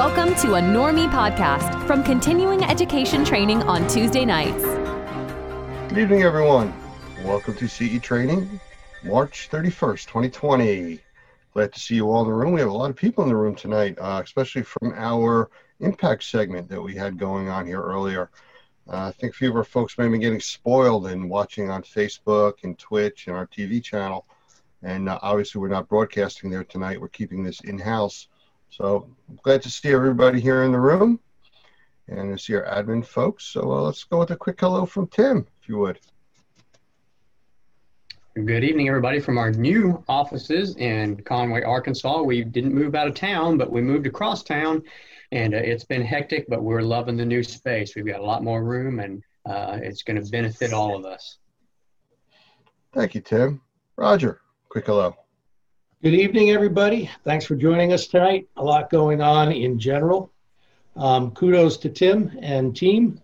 Welcome to a NORMI podcast from Continuing Education Training on Tuesday nights. Good evening, everyone. Welcome to CE Training, March 31st, 2020. Glad to see you all in the room. We have a lot of people in the room tonight, uh, especially from our impact segment that we had going on here earlier. Uh, I think a few of our folks may been getting spoiled and watching on Facebook and Twitch and our TV channel. And uh, obviously, we're not broadcasting there tonight. We're keeping this in house. So glad to see everybody here in the room and to see our admin folks. So uh, let's go with a quick hello from Tim, if you would. Good evening, everybody, from our new offices in Conway, Arkansas. We didn't move out of town, but we moved across town, and uh, it's been hectic, but we're loving the new space. We've got a lot more room, and uh, it's going to benefit all of us. Thank you, Tim. Roger, quick hello. Good evening, everybody. Thanks for joining us tonight. A lot going on in general. Um, kudos to Tim and team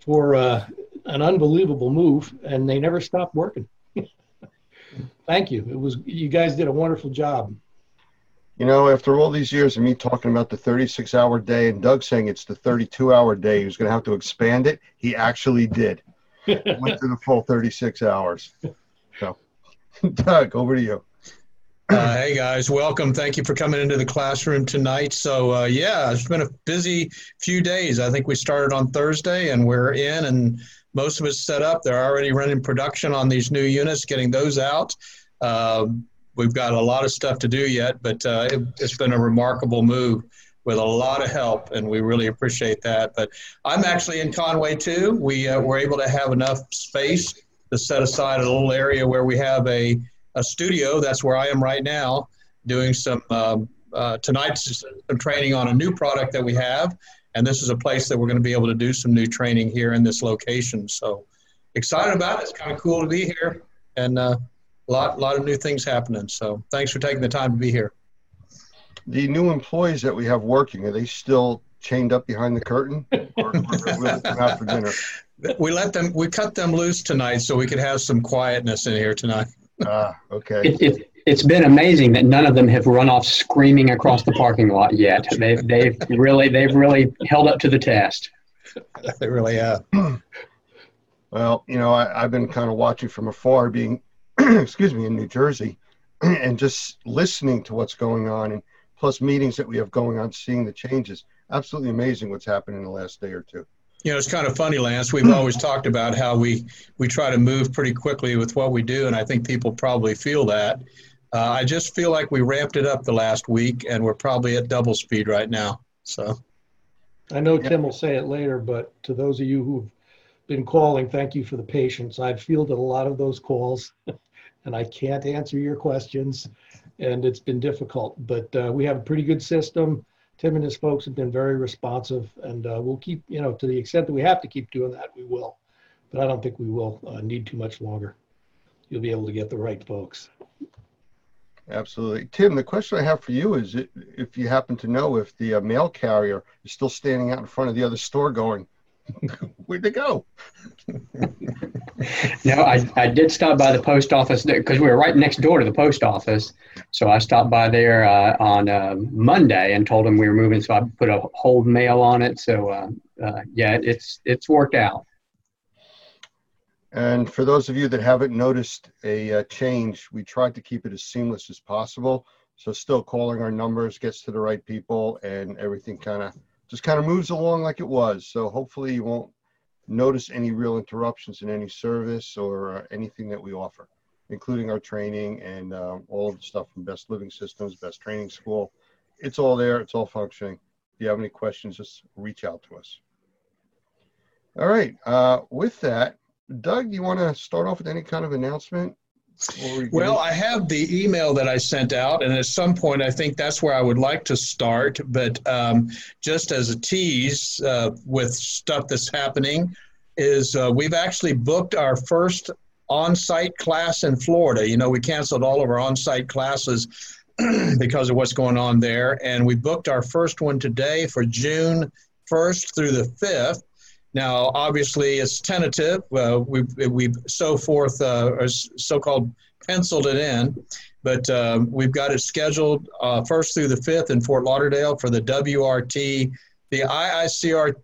for uh, an unbelievable move, and they never stopped working. Thank you. It was you guys did a wonderful job. You know, after all these years of me talking about the 36 hour day and Doug saying it's the 32 hour day, he was going to have to expand it. He actually did. Went to the full 36 hours. So, Doug, over to you. Uh, hey guys, welcome. Thank you for coming into the classroom tonight. So uh, yeah, it's been a busy few days. I think we started on Thursday and we're in, and most of it's set up. They're already running production on these new units, getting those out. Uh, we've got a lot of stuff to do yet, but uh, it, it's been a remarkable move with a lot of help, and we really appreciate that. But I'm actually in Conway too. We uh, were able to have enough space to set aside a little area where we have a a studio. That's where I am right now, doing some um, uh, tonight's some training on a new product that we have, and this is a place that we're going to be able to do some new training here in this location. So excited about it. It's kind of cool to be here, and a uh, lot lot of new things happening. So thanks for taking the time to be here. The new employees that we have working are they still chained up behind the curtain, or, or come out for dinner? We let them. We cut them loose tonight so we could have some quietness in here tonight. Ah, okay. It, it, it's been amazing that none of them have run off screaming across the parking lot yet. They've, they've really they've really held up to the test. They really have. Well, you know, I, I've been kind of watching from afar, being, excuse me, in New Jersey, and just listening to what's going on, and plus meetings that we have going on, seeing the changes. Absolutely amazing what's happened in the last day or two. You know, it's kind of funny, Lance. We've always talked about how we we try to move pretty quickly with what we do, and I think people probably feel that. Uh, I just feel like we ramped it up the last week, and we're probably at double speed right now. So, I know Tim will say it later, but to those of you who've been calling, thank you for the patience. I've fielded a lot of those calls, and I can't answer your questions, and it's been difficult. But uh, we have a pretty good system Tim and his folks have been very responsive, and uh, we'll keep, you know, to the extent that we have to keep doing that, we will. But I don't think we will uh, need too much longer. You'll be able to get the right folks. Absolutely. Tim, the question I have for you is if you happen to know if the uh, mail carrier is still standing out in front of the other store going, where'd they go? no, I, I did stop by the post office because we were right next door to the post office. So I stopped by there uh, on uh, Monday and told them we were moving. So I put a hold mail on it. So uh, uh yeah, it's it's worked out. And for those of you that haven't noticed a uh, change, we tried to keep it as seamless as possible. So still calling our numbers gets to the right people, and everything kind of just kind of moves along like it was. So hopefully you won't notice any real interruptions in any service or uh, anything that we offer, including our training and uh, all of the stuff from Best Living Systems, Best Training School. It's all there. It's all functioning. If you have any questions, just reach out to us. All right. Uh, with that, Doug, do you want to start off with any kind of announcement? Well, I have the email that I sent out, and at some point, I think that's where I would like to start. But um, just as a tease uh, with stuff that's happening, is uh, we've actually booked our first on site class in Florida. You know, we canceled all of our on site classes because of what's going on there, and we booked our first one today for June 1st through the 5th. Now, obviously, it's tentative. Uh, we we so forth uh, so-called penciled it in, but um, we've got it scheduled uh, first through the fifth in Fort Lauderdale for the WRT, the IICR.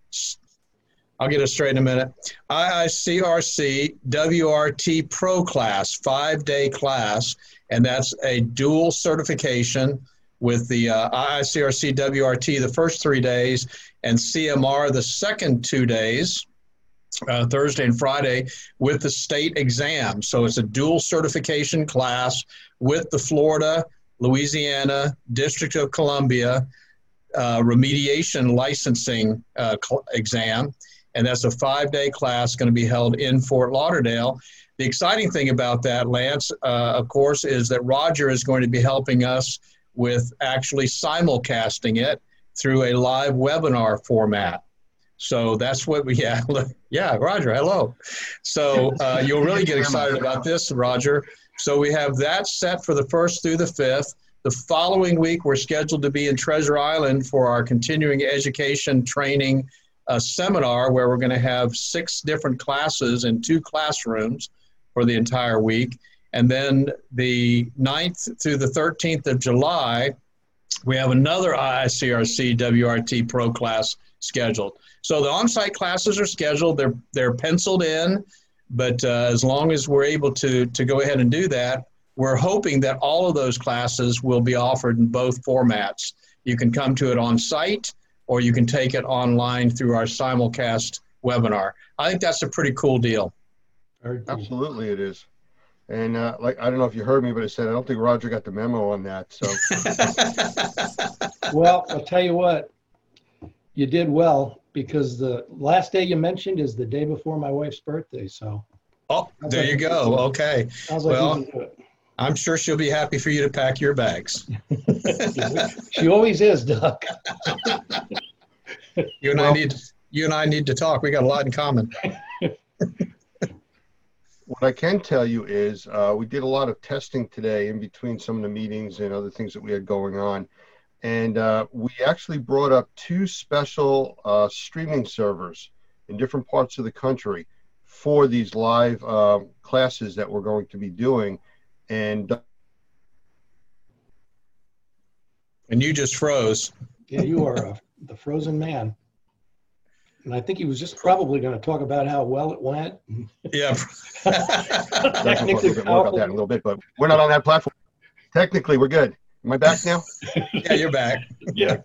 I'll get it straight in a minute. IICRC WRT Pro class, five day class, and that's a dual certification with the uh, IICRC WRT the first three days and CMR the second two days uh, Thursday and Friday with the state exam. So it's a dual certification class with the Florida, Louisiana, District of Columbia uh, remediation licensing uh, cl- exam. And that's a five day class going to be held in Fort Lauderdale. The exciting thing about that, Lance, uh, of course, is that Roger is going to be helping us with actually simulcasting it through a live webinar format. So that's what we have. Yeah, Roger, hello. So uh, you'll really get excited about this, Roger. So we have that set for the first through the fifth. The following week, we're scheduled to be in Treasure Island for our continuing education training uh, seminar where we're going to have six different classes in two classrooms for the entire week. And then the 9th through the 13th of July, we have another IICRC WRT Pro class scheduled. So the on-site classes are scheduled. They're they're penciled in, but uh, as long as we're able to to go ahead and do that, we're hoping that all of those classes will be offered in both formats. You can come to it on site, or you can take it online through our simulcast webinar. I think that's a pretty cool deal. Cool. Absolutely, it is. And uh, like I don't know if you heard me, but I said I don't think Roger got the memo on that. So Well, I'll tell you what, you did well because the last day you mentioned is the day before my wife's birthday. So oh, there you go. Okay. sounds like Well- you can do it. I'm sure she'll be happy for you to pack your bags. She always is, Doug. You and I need you and I need to talk. We got a lot in common. what I can tell you is uh, we did a lot of testing today in between some of the meetings and other things that we had going on. And uh, we actually brought up two special uh, streaming servers in different parts of the country for these live uh, classes that we're going to be doing. And And you just froze. Yeah, you are uh, the frozen man. And I think he was just probably going to talk about how well it went. Yeah. Zach will talk a little bit more about that in a little bit, but we're not on that platform. Technically, we're good. Am I back now? yeah, you're back. Yeah.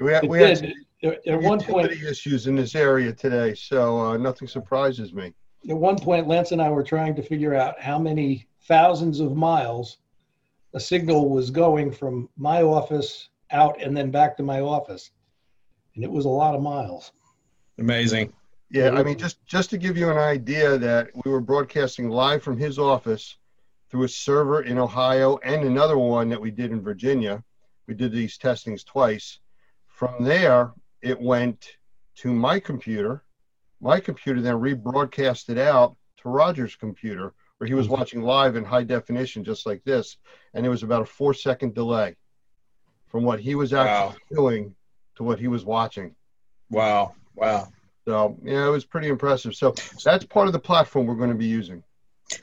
We had, we had. At at one point, utility issues in this area today, so uh, nothing surprises me. at one point, Lance and I were trying to figure out how many thousands of miles a signal was going from my office out and then back to my office. And it was a lot of miles. Amazing. Yeah, I mean, just just to give you an idea that we were broadcasting live from his office through a server in Ohio and another one that we did in Virginia. We did these testings twice. From there, it went to my computer. My computer then rebroadcast it out to Roger's computer, where he was mm-hmm. watching live in high definition, just like this. And it was about a four second delay from what he was actually doing to what he was watching. Wow. Wow. So yeah, it was pretty impressive. So that's part of the platform we're going to be using.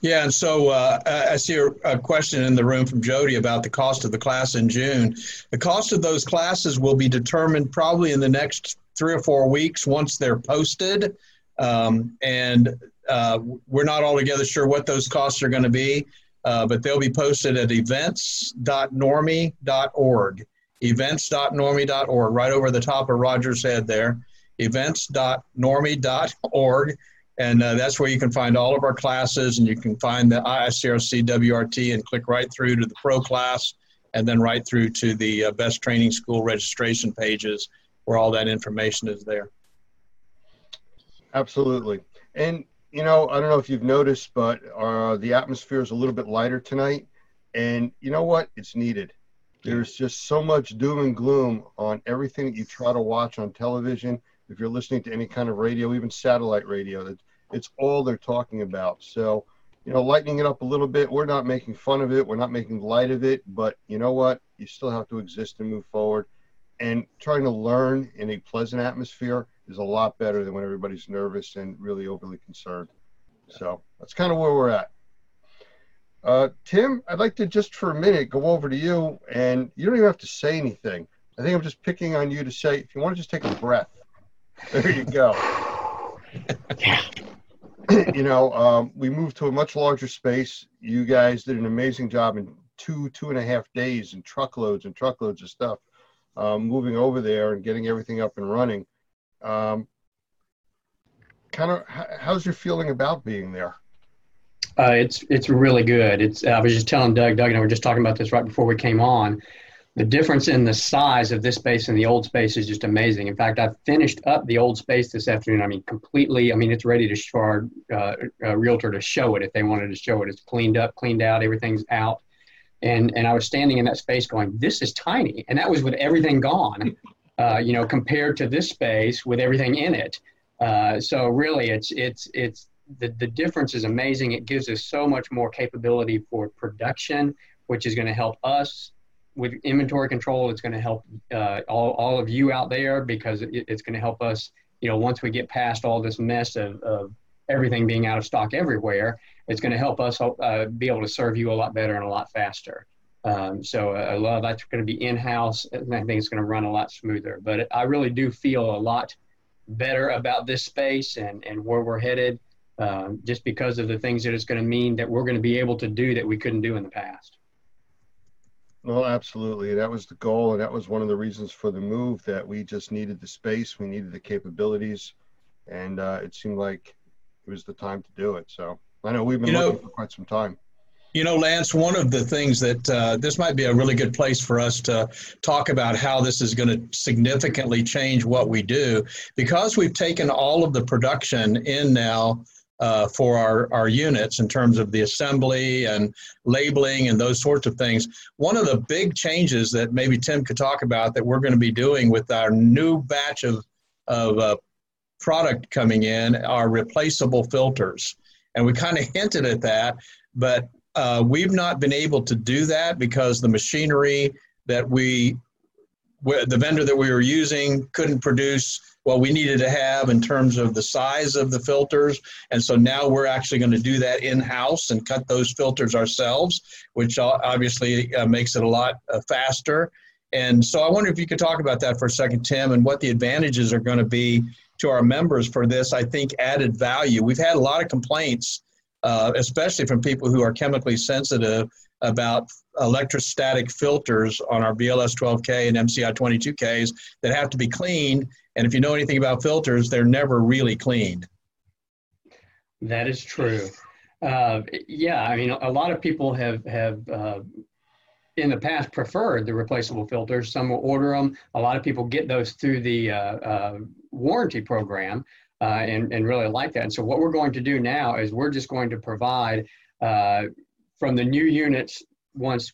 Yeah, and so uh, I see a, a question in the room from Jody about the cost of the class in June. The cost of those classes will be determined probably in the next three or four weeks once they're posted, um, and uh, we're not altogether sure what those costs are going to be, uh, but they'll be posted at events.normi.org. Events.normi.org, right over the top of Roger's head there. Events.normi.org and uh, that's where you can find all of our classes and you can find the IICRC WRT and click right through to the pro class and then right through to the uh, best training school registration pages where all that information is there. Absolutely. And you know, I don't know if you've noticed, but uh, the atmosphere is a little bit lighter tonight. And you know what? It's needed. There's just so much doom and gloom on everything that you try to watch on television. If you're listening to any kind of radio, even satellite radio, that it's all they're talking about. So, you know, lightening it up a little bit. We're not making fun of it. We're not making light of it. But you know what? You still have to exist and move forward. And trying to learn in a pleasant atmosphere is a lot better than when everybody's nervous and really overly concerned. So that's kind of where we're at. Uh, Tim, I'd like to just for a minute go over to you, and you don't even have to say anything. I think I'm just picking on you to say, if you want to just take a breath. There you go. Yeah. you know, um, we moved to a much larger space. You guys did an amazing job in two, two and a half days and truckloads and truckloads of stuff, um, moving over there and getting everything up and running. Um, kind of, how's your feeling about being there? Uh, it's it's really good. It's I was just telling Doug, Doug and I were just talking about this right before we came on the difference in the size of this space and the old space is just amazing. In fact, I finished up the old space this afternoon. I mean, completely. I mean, it's ready to show our uh, uh, realtor to show it if they wanted to show it. It's cleaned up, cleaned out, everything's out. And and I was standing in that space going, this is tiny, and that was with everything gone. Uh, you know, compared to this space with everything in it. Uh, so really, it's it's it's the the difference is amazing. It gives us so much more capability for production, which is going to help us with inventory control, it's going to help uh, all, all of you out there because it, it's going to help us, you know, once we get past all this mess of, of everything being out of stock everywhere, it's going to help us uh, be able to serve you a lot better and a lot faster. Um, so uh, a lot of that's going to be in-house, and I think it's going to run a lot smoother. But I really do feel a lot better about this space and, and where we're headed, um, just because of the things that it's going to mean that we're going to be able to do that we couldn't do in the past. Well, absolutely. That was the goal, and that was one of the reasons for the move. That we just needed the space, we needed the capabilities, and uh, it seemed like it was the time to do it. So I know we've been you know, looking for quite some time. You know, Lance, one of the things that uh, this might be a really good place for us to talk about how this is going to significantly change what we do because we've taken all of the production in now uh, for our, our units in terms of the assembly and labeling and those sorts of things. One of the big changes that maybe Tim could talk about that we're going to be doing with our new batch of, of uh, product coming in are replaceable filters. And we kind of hinted at that, but uh, we've not been able to do that because the machinery that we, the vendor that we were using couldn't produce what we needed to have in terms of the size of the filters. And so now we're actually going to do that in house and cut those filters ourselves, which obviously uh, makes it a lot uh, faster. And so I wonder if you could talk about that for a second, Tim, and what the advantages are going to be to our members for this, I think, added value. We've had a lot of complaints, uh, especially from people who are chemically sensitive about electrostatic filters on our BLS 12K and MCI 22Ks that have to be cleaned and if you know anything about filters, they're never really cleaned. That is true. Uh, yeah, I mean, a lot of people have have uh, in the past preferred the replaceable filters. Some will order them. A lot of people get those through the uh, uh warranty program uh, and and really like that. And so what we're going to do now is we're just going to provide uh, from the new units once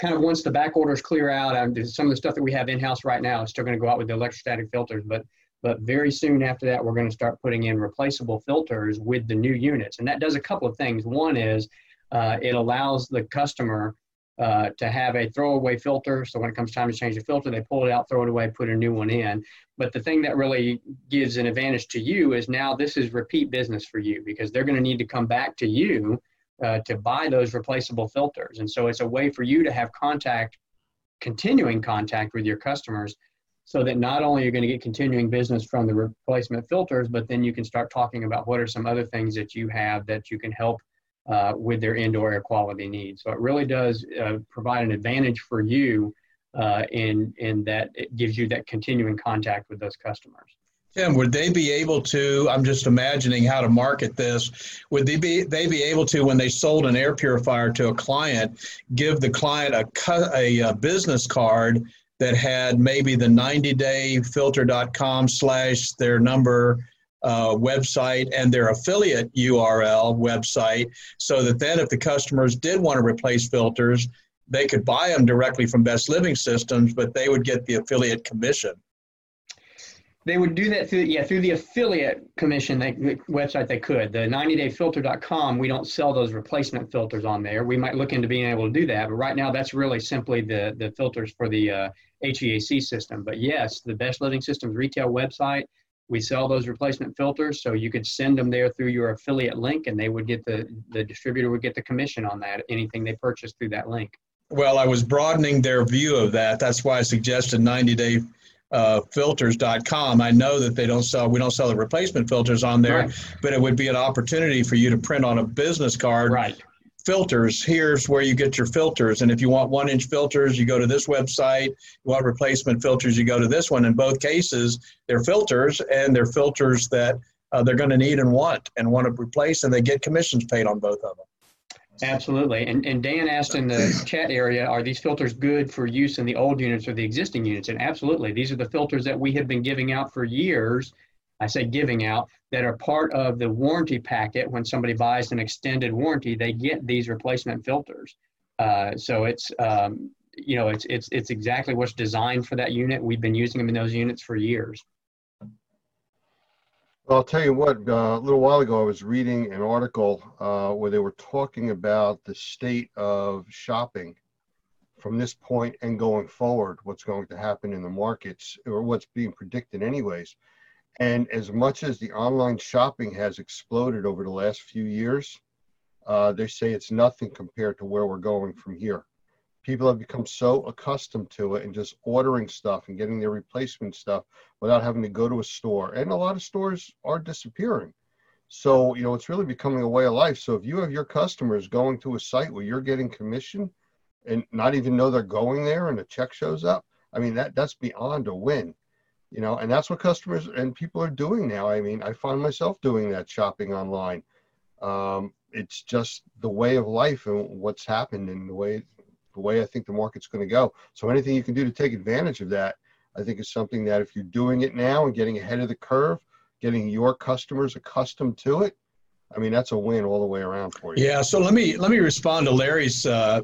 kind of once the back orders clear out, um, some of the stuff that we have in house right now is still going to go out with the electrostatic filters, but but very soon after that, we're going to start putting in replaceable filters with the new units, and that does a couple of things. One is uh, it allows the customer uh, to have a throwaway filter. So when it comes time to change the filter, they pull it out, throw it away, put a new one in. But the thing that really gives an advantage to you is now this is repeat business for you because they're going to need to come back to you uh, to buy those replaceable filters. And so it's a way for you to have contact, continuing contact with your customers so that not only you're going to get continuing business from the replacement filters, but then you can start talking about what are some other things that you have that you can help uh, with their indoor air quality needs. So it really does uh, provide an advantage for you uh, in, in that it gives you that continuing contact with those customers. Tim, would they be able to? I'm just imagining how to market this. Would they be they be able to, when they sold an air purifier to a client, give the client a a, a business card that had maybe the 90 filter.com slash their number uh, website and their affiliate URL website, so that then if the customers did want to replace filters, they could buy them directly from Best Living Systems, but they would get the affiliate commission. They would do that through yeah through the affiliate commission they, the website they could. The 90dayfilter.com we don't sell those replacement filters on there. We might look into being able to do that, but right now that's really simply the the filters for the uh, HVAC system. But yes, the Best Living Systems retail website We sell those replacement filters, so you could send them there through your affiliate link, and they would get the the distributor would get the commission on that anything they purchase through that link. Well, I was broadening their view of that. That's why I suggested 90 day uh, filters.com. I know that they don't sell, we don't sell the replacement filters on there, Right. but it would be an opportunity for you to print on a business card Right. filters. Here's where you get your filters. And if you want one inch filters, you go to this website. You want replacement filters, you go to this one. In both cases, they're filters and they're filters that uh, they're going to need and want and want to replace, and they get commissions paid on both of them. Absolutely. And, and Dan asked in the chat area, are these filters good for use in the old units or the existing units? And absolutely, these are the filters that we have been giving out for years. I say giving out that are part of the warranty packet. When somebody buys an extended warranty, they get these replacement filters. Uh, so it's, um, you know, it's, it's, it's exactly what's designed for that unit. We've been using them in those units for years. Well, I'll tell you what, uh, a little while ago, I was reading an article uh, where they were talking about the state of shopping from this point and going forward, what's going to happen in the markets or what's being predicted, anyways. And as much as the online shopping has exploded over the last few years, uh, they say it's nothing compared to where we're going from here. People have become so accustomed to it and just ordering stuff and getting their replacement stuff without having to go to a store. And a lot of stores are disappearing. So, you know, it's really becoming a way of life. So if you have your customers going to a site where you're getting commission and not even know they're going there and a check shows up, I mean, that that's beyond a win. You know, and that's what customers and people are doing now. I mean, I find myself doing that shopping online. Um, it's just the way of life and what's happened and the way the way I think the market's going to go. So anything you can do to take advantage of that, I think is something that if you're doing it now and getting ahead of the curve, getting your customers accustomed to it, I mean that's a win all the way around for you. Yeah. So let me let me respond to Larry's uh,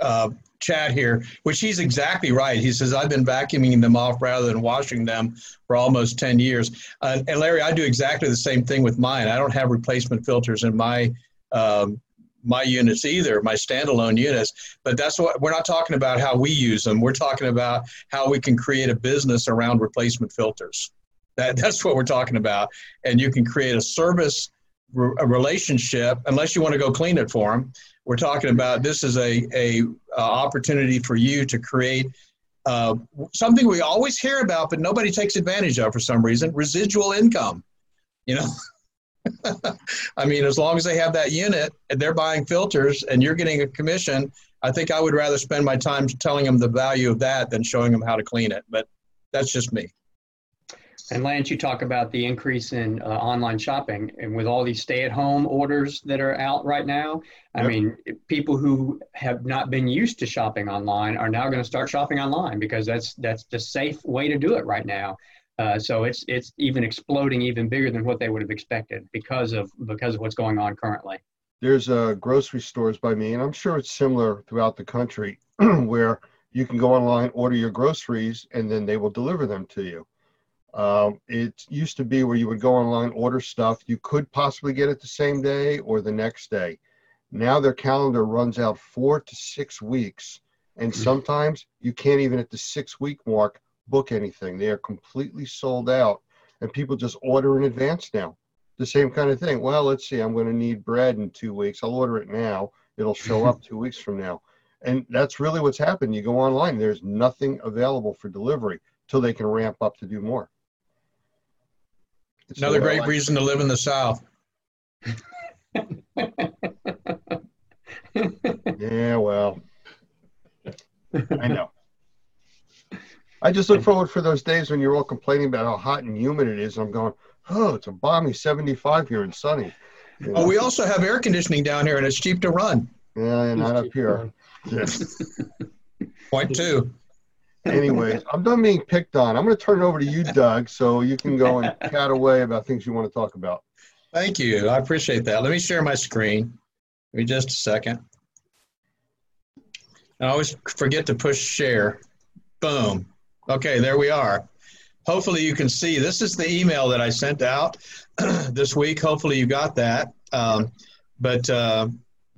uh, chat here, which he's exactly right. He says I've been vacuuming them off rather than washing them for almost ten years. Uh, and Larry, I do exactly the same thing with mine. I don't have replacement filters in my um, my units either, my standalone units. But that's what we're not talking about how we use them. We're talking about how we can create a business around replacement filters. That, that's what we're talking about. And you can create a service a relationship unless you want to go clean it for them we're talking about this is a, a uh, opportunity for you to create uh, something we always hear about but nobody takes advantage of for some reason residual income you know i mean as long as they have that unit and they're buying filters and you're getting a commission i think i would rather spend my time telling them the value of that than showing them how to clean it but that's just me And Lance, you talk about the increase in uh, online shopping, and with all these stay-at-home orders that are out right now, I Yep. mean, people who have not been used to shopping online are now going to start shopping online because that's that's the safe way to do it right now. Uh, so it's it's even exploding even bigger than what they would have expected because of because of what's going on currently. There's uh, grocery stores by me, and I'm sure it's similar throughout the country, where you can go online, order your groceries, and then they will deliver them to you. Um, it used to be where you would go online, order stuff. You could possibly get it the same day or the next day. Now their calendar runs out four to six weeks. And sometimes you can't even at the six week mark book anything. They are completely sold out. And people just order in advance now. The same kind of thing. Well, let's see, I'm going to need bread in two weeks. I'll order it now. It'll show up two weeks from now. And that's really what's happened. You go online, there's nothing available for delivery till they can ramp up to do more. It's another great like reason to live in the south Yeah, well, I know. I just look forward for those days when you're all complaining about how hot and humid it is. And I'm going, oh, it's a balmy 75 here and sunny. You oh know? we also have air conditioning down here and it's cheap to run yeah, and not up here. Yeah. point two Anyways, I'm done being picked on. I'm going to turn it over to you, Doug, so you can go and chat away about things you want to talk about. Thank you. I appreciate that. Let me share my screen. Give me just a second. I always forget to push share. Boom. Okay, there we are. Hopefully you can see. This is the email that I sent out this week. Hopefully you got that. Um, but uh,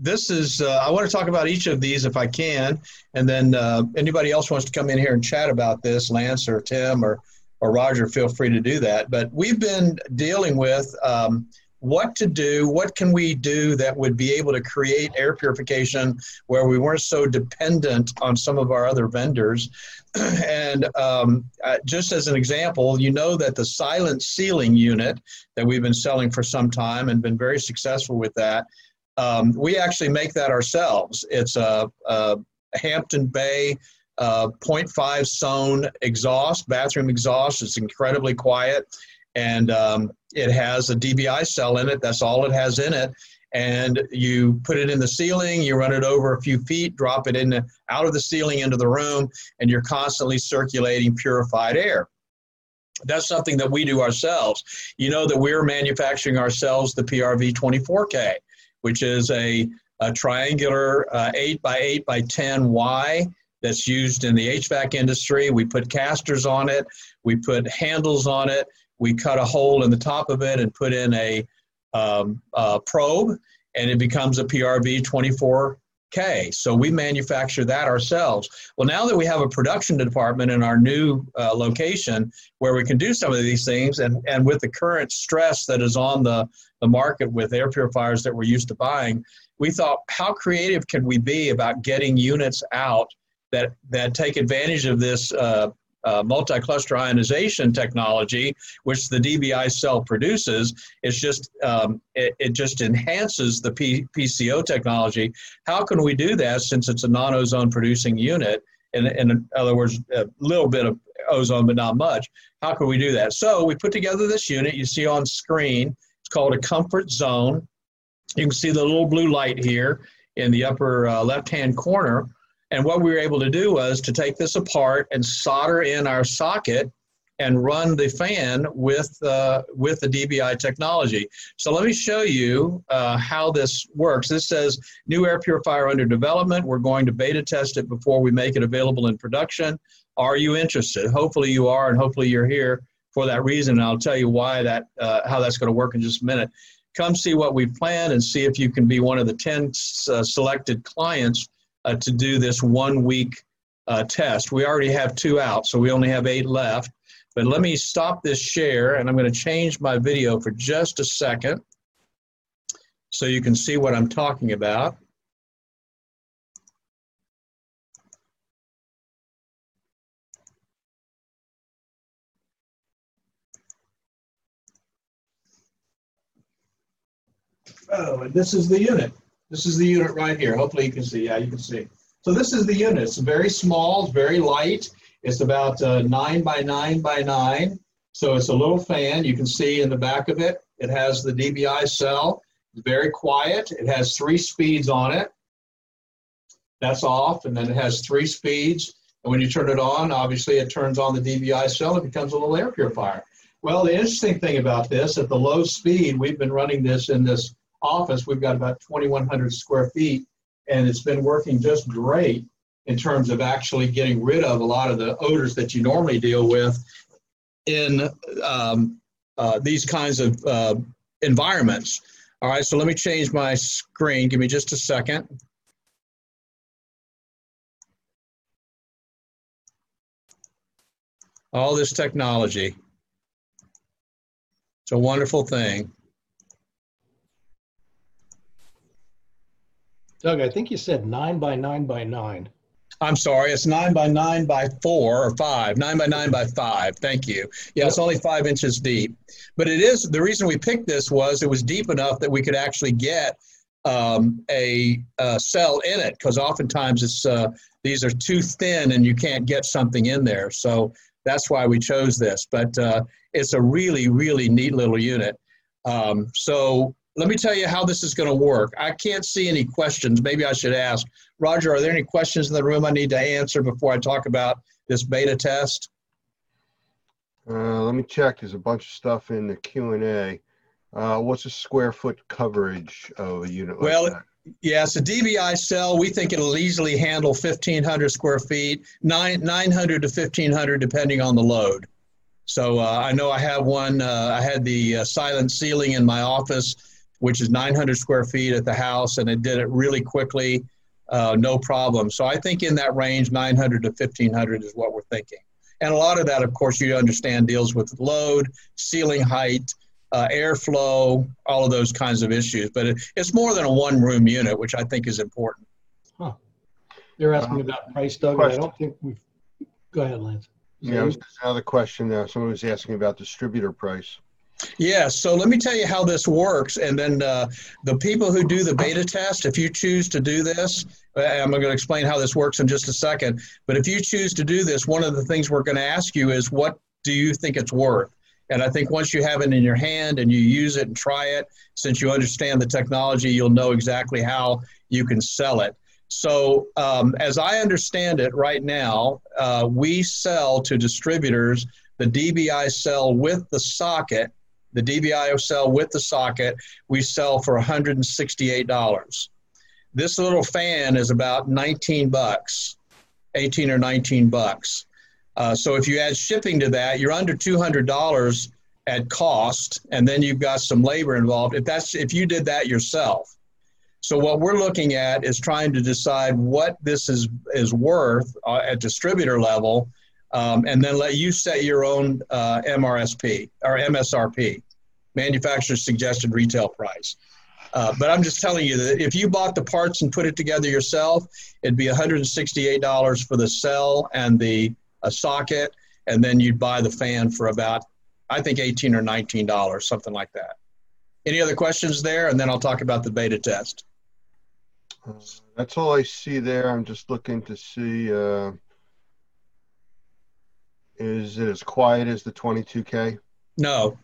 this is, uh, I want to talk about each of these if I can. And then uh, anybody else wants to come in here and chat about this, Lance or Tim or or Roger, feel free to do that. But we've been dealing with um, what to do, what can we do that would be able to create air purification where we weren't so dependent on some of our other vendors. and um, uh, just as an example, you know that the silent ceiling unit that we've been selling for some time and been very successful with that, um, we actually make that ourselves. It's a, a Hampton Bay uh, 0.5 Sone exhaust, bathroom exhaust. It's incredibly quiet and um, it has a DBI cell in it. That's all it has in it. And you put it in the ceiling, you run it over a few feet, drop it in the, out of the ceiling into the room, and you're constantly circulating purified air. That's something that we do ourselves. You know that we're manufacturing ourselves the PRV 24K, which is a, a triangular uh, 8 by 8 by 10 Y that's used in the HVAC industry. We put casters on it, we put handles on it, we cut a hole in the top of it and put in a, um, a probe, and it becomes a PRV 24K. So we manufacture that ourselves. Well, now that we have a production department in our new uh, location where we can do some of these things, and, and with the current stress that is on the, the market with air purifiers that we're used to buying, we thought, how creative can we be about getting units out that, that take advantage of this uh, uh, multi-cluster ionization technology, which the DBI cell produces, it's just um, it, it, just enhances the P- PCO technology. How can we do that since it's a non-ozone producing unit? In, in other words, a little bit of ozone, but not much. How can we do that? So we put together this unit you see on screen. It's called a comfort zone. You can see the little blue light here in the upper uh, left-hand corner. And what we were able to do was to take this apart and solder in our socket and run the fan with, uh, with the DBI technology. So let me show you uh, how this works. This says new air purifier under development. We're going to beta test it before we make it available in production. Are you interested? Hopefully you are, and hopefully you're here for that reason. And I'll tell you why that, uh, how that's going to work in just a minute. Come see what we've planned and see if you can be one of the 10 uh, selected clients to do this one week uh, test. We already have two out, so we only have eight left. But let me stop this share and I'm going to change my video for just a second so you can see what I'm talking about. Oh, and this is the unit. This is the unit right here. Hopefully you can see. Yeah, you can see. So this is the unit. It's very small. It's very light. It's about uh, 9 by 9 by 9. So it's a little fan. You can see in the back of it, it has the DBI cell. It's very quiet. It has three speeds on it. That's off. And then it has three speeds. And when you turn it on, obviously it turns on the DBI cell. It becomes a little air purifier. Well, the interesting thing about this, at the low speed, we've been running this in this office, we've got about 2,100 square feet, and it's been working just great in terms of actually getting rid of a lot of the odors that you normally deal with in um, uh, these kinds of uh, environments. All right, so let me change my screen. Give me just a second. All this technology. It's a wonderful thing. Doug, I think you said nine by nine by nine. I'm sorry, it's nine by nine by four or five, nine by nine by five. Thank you. Yeah, it's only five inches deep. But it is the reason we picked this was it was deep enough that we could actually get um, a, a, cell in it because oftentimes it's uh, these are too thin and you can't get something in there. So that's why we chose this. But uh, it's a really, really neat little unit. Um, so let me tell you how this is going to work. I can't see any questions. Maybe I should ask. Roger, are there any questions in the room I need to answer before I talk about this beta test? Uh, let me check. There's a bunch of stuff in the Q&A. Uh, what's the square foot coverage of a unit well, like that? Yeah, it's a DBI cell. We think it'll easily handle 1,500 square feet, nine, 900 to 1,500 depending on the load. So uh, I know I have one. Uh, I had the uh, silent ceiling in my office which is 900 square feet at the house, and it did it really quickly, uh, no problem. So I think in that range, 900 to 1500 is what we're thinking. And a lot of that, of course, you understand deals with load, ceiling height, uh, airflow, all of those kinds of issues. But it, it's more than a one room unit, which I think is important. Huh. They're asking about price, Doug. I don't think we've, go ahead, Lance. Is Yeah, you? there's another question there. Someone was asking about distributor price. Yeah, so let me tell you how this works. And then uh, the people who do the beta test, if you choose to do this, uh, I'm going to explain how this works in just a second. But if you choose to do this, one of the things we're going to ask you is what do you think it's worth? And I think once you have it in your hand and you use it and try it, since you understand the technology, you'll know exactly how you can sell it. So, um, as I understand it right now, uh, we sell to distributors the DBI cell with the socket the DBIO cell with the socket, we sell for $168. This little fan is about 19 bucks, 18 or 19 bucks. Uh, so if you add shipping to that, you're under $200 at cost, and then you've got some labor involved. If that's if you did that yourself. So what we're looking at is trying to decide what this is is worth uh, at distributor level, um, and then let you set your own uh, MRSP or MSRP manufacturer's suggested retail price. Uh, but I'm just telling you that if you bought the parts and put it together yourself, it'd be $168 for the cell and the uh, socket, and then you'd buy the fan for about, I think, 18 or $19, something like that. Any other questions there? And then I'll talk about the beta test. Uh, That's all I see there. I'm just looking to see, uh, is it as quiet as the 22K? No.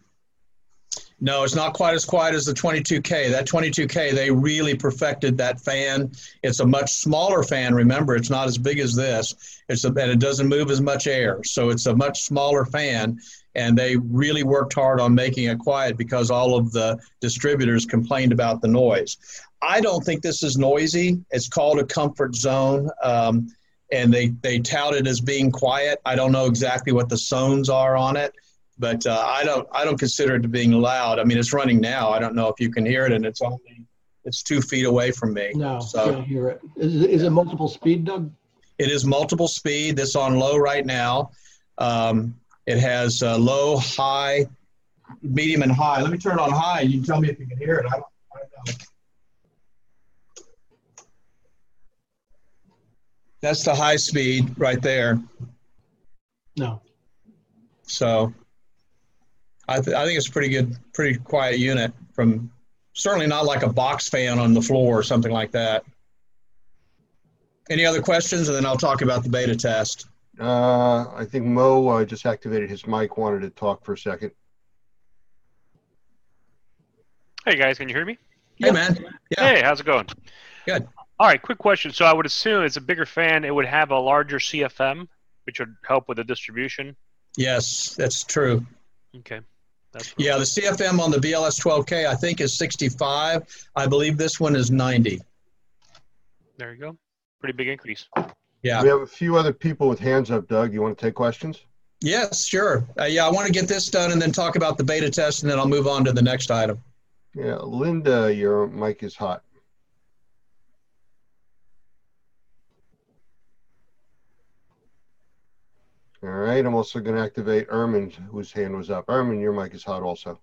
No, it's not quite as quiet as the 22K. That 22K, they really perfected that fan. It's a much smaller fan. Remember, it's not as big as this. It's a, and it doesn't move as much air. So it's a much smaller fan. And they really worked hard on making it quiet because all of the distributors complained about the noise. I don't think this is noisy. It's called a comfort zone. Um, and they, they tout it as being quiet. I don't know exactly what the zones are on it but uh, I don't I don't consider it to being loud. I mean, it's running now. I don't know if you can hear it, and it's only it's two feet away from me. No, so can't hear it. Is, it- is it multiple speed, Doug? it is multiple speed. That's on low right now. Um, it has uh, low, high, medium, and high. Let me turn it on high. You can tell me if you can hear it. I don't, I don't That's the high speed right there. No. So I, th- I think it's a pretty good, pretty quiet unit from certainly not like a box fan on the floor or something like that. Any other questions? And then I'll talk about the beta test. Uh, I think Mo uh, just activated his mic, wanted to talk for a second. Hey guys, can you hear me? Hey, man. Yeah. Hey, how's it going? Good. All right, quick question. So I would assume as a bigger fan, it would have a larger CFM, which would help with the distribution. Yes, that's true. Okay. That's Yeah, the CFM on the BLS 12K, I think, is 65. I believe this one is 90. There you go. Pretty big increase. Yeah. We have a few other people with hands up, Doug. You want to take questions? Yes, sure. Uh, yeah, I want to get this done and then talk about the beta test, and then I'll move on to the next item. Yeah, Linda, your mic is hot. All right, I'm also going to activate Ermin, whose hand was up. Ermin, your mic is hot also.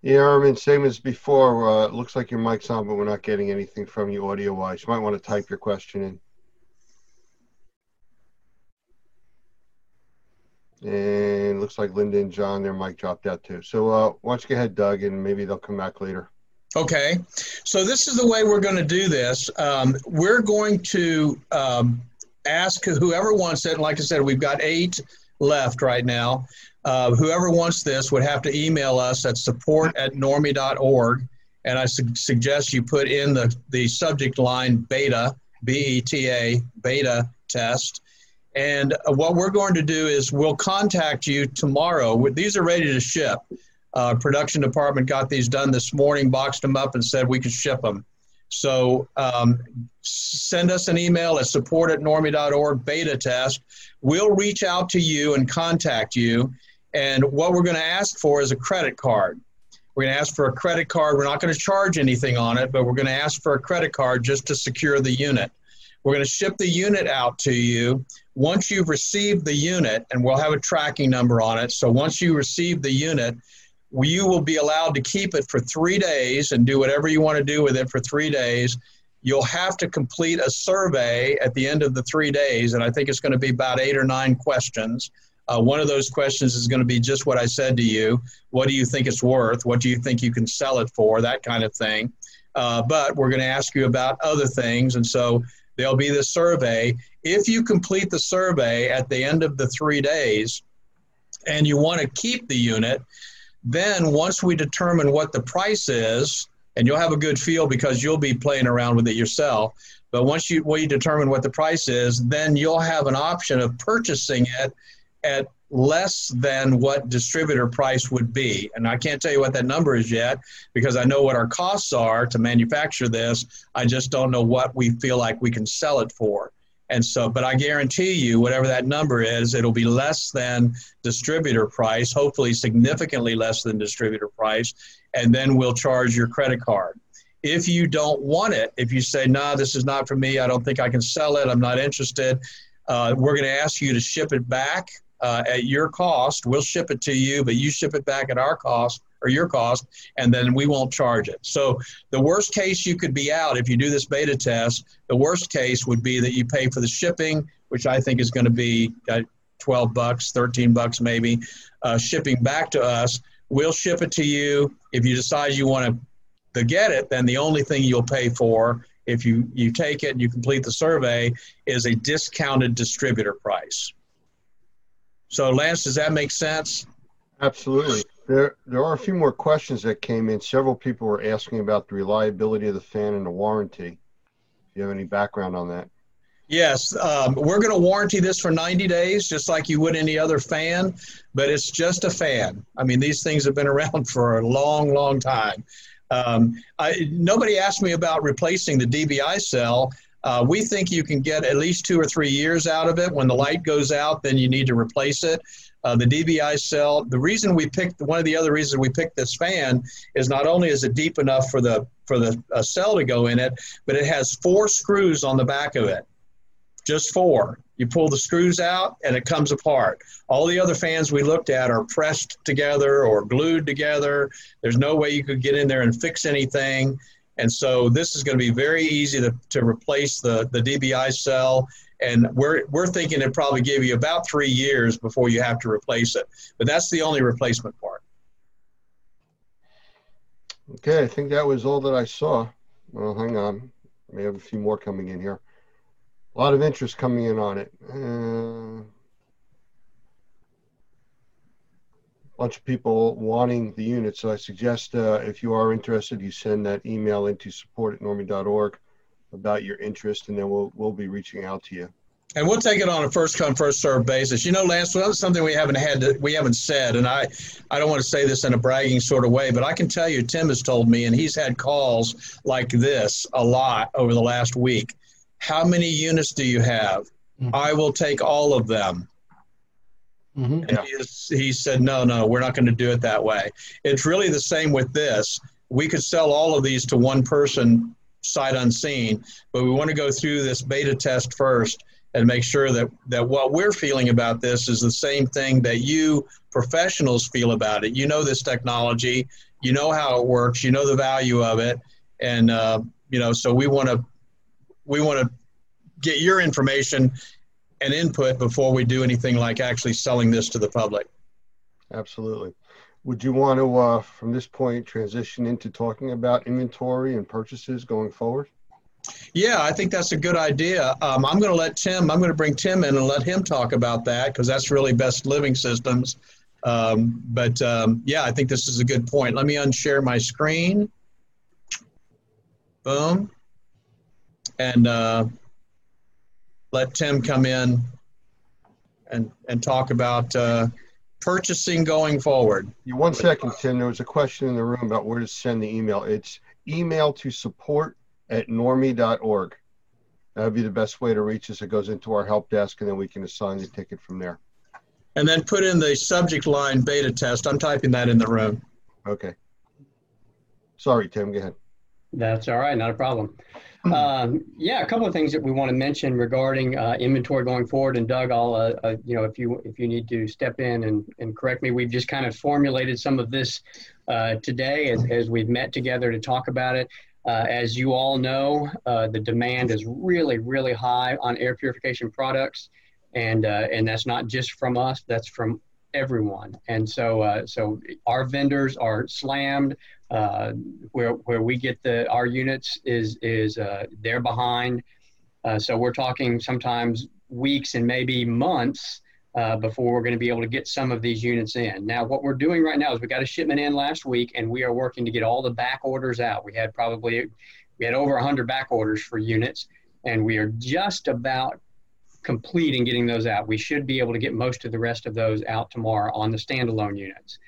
Yeah, Ermin, same as before. Uh, it looks like your mic's on, but we're not getting anything from you audio wise. You might want to type your question in. And looks like Linda and John, their mic dropped out too. So uh, why don't you go ahead, Doug, and maybe they'll come back later. Okay, so this is the way we're going to do this. Um, we're going to um, ask whoever wants it. Like I said, we've got eight left right now. Uh, whoever wants this would have to email us at support at normi.org. And I su- suggest you put in the, the subject line beta, B E T A, beta test. And uh, what we're going to do is we'll contact you tomorrow. These are ready to ship. Uh, production department got these done this morning, boxed them up, and said we could ship them. So um, send us an email at support at normi.org beta test. We'll reach out to you and contact you. And what we're going to ask for is a credit card. We're going to ask for a credit card. We're not going to charge anything on it, but we're going to ask for a credit card just to secure the unit. We're going to ship the unit out to you. Once you've received the unit, and we'll have a tracking number on it. So once you receive the unit, you will be allowed to keep it for three days and do whatever you want to do with it for three days. You'll have to complete a survey at the end of the three days, and I think it's going to be about eight or nine questions. Uh, one of those questions is going to be just what I said to you. What do you think it's worth? What do you think you can sell it for? That kind of thing. Uh, but we're going to ask you about other things. And so there'll be the survey. If you complete the survey at the end of the three days and you want to keep the unit, then once we determine what the price is, and you'll have a good feel because you'll be playing around with it yourself. But once you we determine what the price is, then you'll have an option of purchasing it at less than what distributor price would be. And I can't tell you what that number is yet because I know what our costs are to manufacture this. I just don't know what we feel like we can sell it for. And so, but I guarantee you, whatever that number is, it'll be less than distributor price, hopefully significantly less than distributor price. And then we'll charge your credit card. If you don't want it, if you say, nah, this is not for me, I don't think I can sell it, I'm not interested, uh, we're going to ask you to ship it back uh, at your cost. We'll ship it to you, but you ship it back at our cost or your cost, and then we won't charge it. So the worst case you could be out if you do this beta test. The worst case would be that you pay for the shipping, which I think is going to be uh, 12 bucks, 13 bucks maybe, uh, shipping back to us. We'll ship it to you. If you decide you want to to get it, then the only thing you'll pay for if you, you take it and you complete the survey is a discounted distributor price. So, Lance, does that make sense? Absolutely. There, there are a few more questions that came in. Several people were asking about the reliability of the fan and the warranty. Do you have any background on that? Yes, um, we're going to warranty this for 90 days, just like you would any other fan, but it's just a fan. I mean, these things have been around for a long, long time. Um, I, nobody asked me about replacing the DBI cell. Uh, we think you can get at least two or three years out of it. When the light goes out, then you need to replace it. Uh, the DBI cell. The reason we picked one of the other reasons we picked this fan is not only is it deep enough for the for the uh, cell to go in it, but it has four screws on the back of it, just four. You pull the screws out and it comes apart. All the other fans we looked at are pressed together or glued together. There's no way you could get in there and fix anything. And so this is going to be very easy to, to replace the, the DBI cell. And we're, we're thinking it probably give you about three years before you have to replace it. But that's the only replacement part. Okay, I think that was all that I saw. Well, hang on. May have a few more coming in here. A lot of interest coming in on it. Uh, bunch of people wanting the unit. So I suggest uh, if you are interested, you send that email into support at normi.org about your interest, and then we'll we'll be reaching out to you. And we'll take it on a first come first served basis. You know, Lance, well, something we haven't had to, we haven't said, and I I don't want to say this in a bragging sort of way, but I can tell you, Tim has told me, and he's had calls like this a lot over the last week. How many units do you have? Mm-hmm. I will take all of them. Mm-hmm. And he, he said, no, no, we're not going to do it that way. It's really the same with this. We could sell all of these to one person sight unseen, but we want to go through this beta test first and make sure that, that what we're feeling about this is the same thing that you professionals feel about it. You know this technology, you know how it works, you know the value of it, and uh, you know so we want to we want to get your information and input before we do anything like actually selling this to the public. Absolutely. Would you want to, uh, from this point, transition into talking about inventory and purchases going forward? Yeah, I think that's a good idea. Um, I'm going to let Tim, I'm going to bring Tim in and let him talk about that because that's really best living systems. Um, but um, yeah, I think this is a good point. Let me unshare my screen. Boom. And uh, let Tim come in and, and talk about uh, purchasing going forward. You one second, Tim. There was a question in the room about where to send the email. It's email to support at normi.org. That would be the best way to reach us. It goes into our help desk, and then we can assign the ticket from there. And then put in the subject line beta test. I'm typing that in the room. Okay. Sorry, Tim. Go ahead. That's all right, not a problem. Um, yeah, a couple of things that we want to mention regarding uh, inventory going forward. And Doug, I'll, uh, uh, you know, if you if you need to step in and, and correct me, we've just kind of formulated some of this uh, today as, as we've met together to talk about it. Uh, as you all know, uh, the demand is really, really high on air purification products, and and that's not just from us; that's from everyone. And so, uh, so our vendors are slammed uh, where where we get the our units is is uh, they're behind. Uh, so we're talking sometimes weeks and maybe months uh, before we're going to be able to get some of these units in. Now, what we're doing right now is we got a shipment in last week, and we are working to get all the back orders out. We had probably we had over 100 back orders for units, and we are just about completing getting those out. We should be able to get most of the rest of those out tomorrow on the standalone units.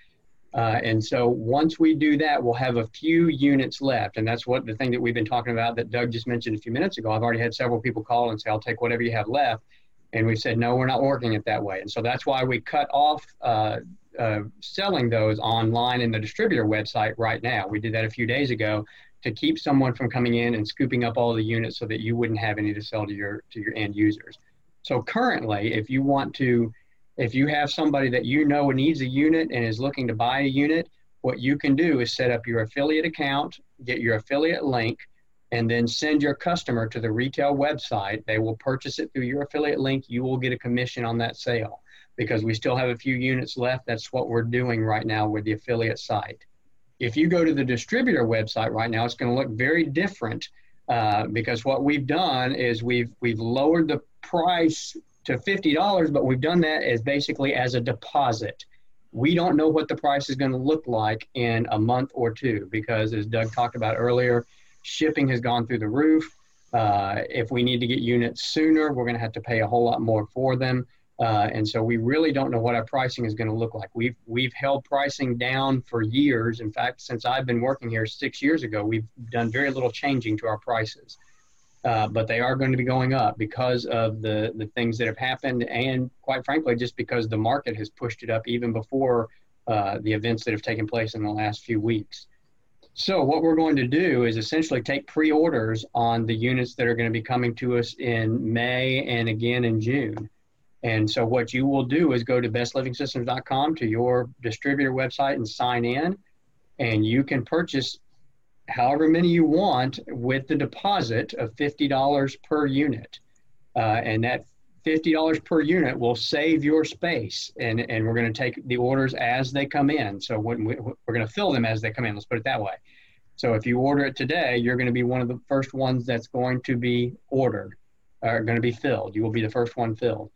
Uh, and so once we do that, we'll have a few units left. And that's what the thing that we've been talking about that Doug just mentioned a few minutes ago. I've already had several people call and say, I'll take whatever you have left. And we said, no, we're not working it that way. And so that's why we cut off uh, uh, selling those online in the distributor website right now. We did that a few days ago to keep someone from coming in and scooping up all the units so that you wouldn't have any to sell to your to your end users. So currently, if you want to if you have somebody that you know needs a unit and is looking to buy a unit, what you can do is set up your affiliate account, get your affiliate link, and then send your customer to the retail website. They will purchase it through your affiliate link. You will get a commission on that sale because we still have a few units left. That's what we're doing right now with the affiliate site. If you go to the distributor website right now, it's going to look very different uh, because what we've done is we've we've lowered the price to $50, but we've done that as basically as a deposit. We don't know what the price is going to look like in a month or two because, as Doug talked about earlier, shipping has gone through the roof. Uh, if we need to get units sooner, we're going to have to pay a whole lot more for them. Uh, and so we really don't know what our pricing is going to look like. We've we've held pricing down for years. In fact, since I've been working here six years ago, we've done very little changing to our prices. Uh, but they are going to be going up because of the, the things that have happened and quite frankly just because the market has pushed it up even before uh, the events that have taken place in the last few weeks. So what we're going to do is essentially take pre-orders on the units that are going to be coming to us in may and again in june. And so what you will do is go to bestlivingsystems.com to your distributor website and sign in and you can purchase however many you want with the deposit of $50 per unit. Uh, and that $50 per unit will save your space. And, and we're going to take the orders as they come in. So when we, we're going to fill them as they come in, let's put it that way. So if you order it today, you're going to be one of the first ones that's going to be ordered, or going to be filled. You will be the first one filled.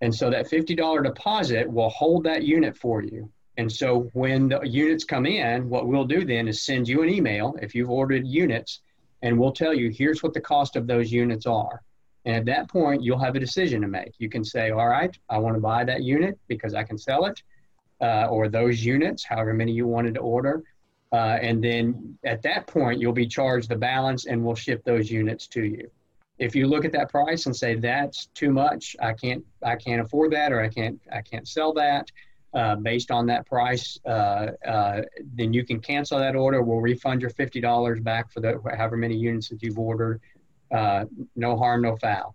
And so that $50 deposit will hold that unit for you. And so when the units come in, what we'll do then is send you an email if you've ordered units, and we'll tell you here's what the cost of those units are. And at that point, you'll have a decision to make. You can say, all right, I want to buy that unit because I can sell it, uh, or those units, however many you wanted to order. Uh, and then at that point, you'll be charged the balance and we'll ship those units to you. If you look at that price and say that's too much, I can't, I can't afford that, or I can't, I can't sell that, uh, based on that price, uh, uh, then you can cancel that order. We'll refund your fifty dollars back for the however many units that you've ordered. Uh, no harm, no foul.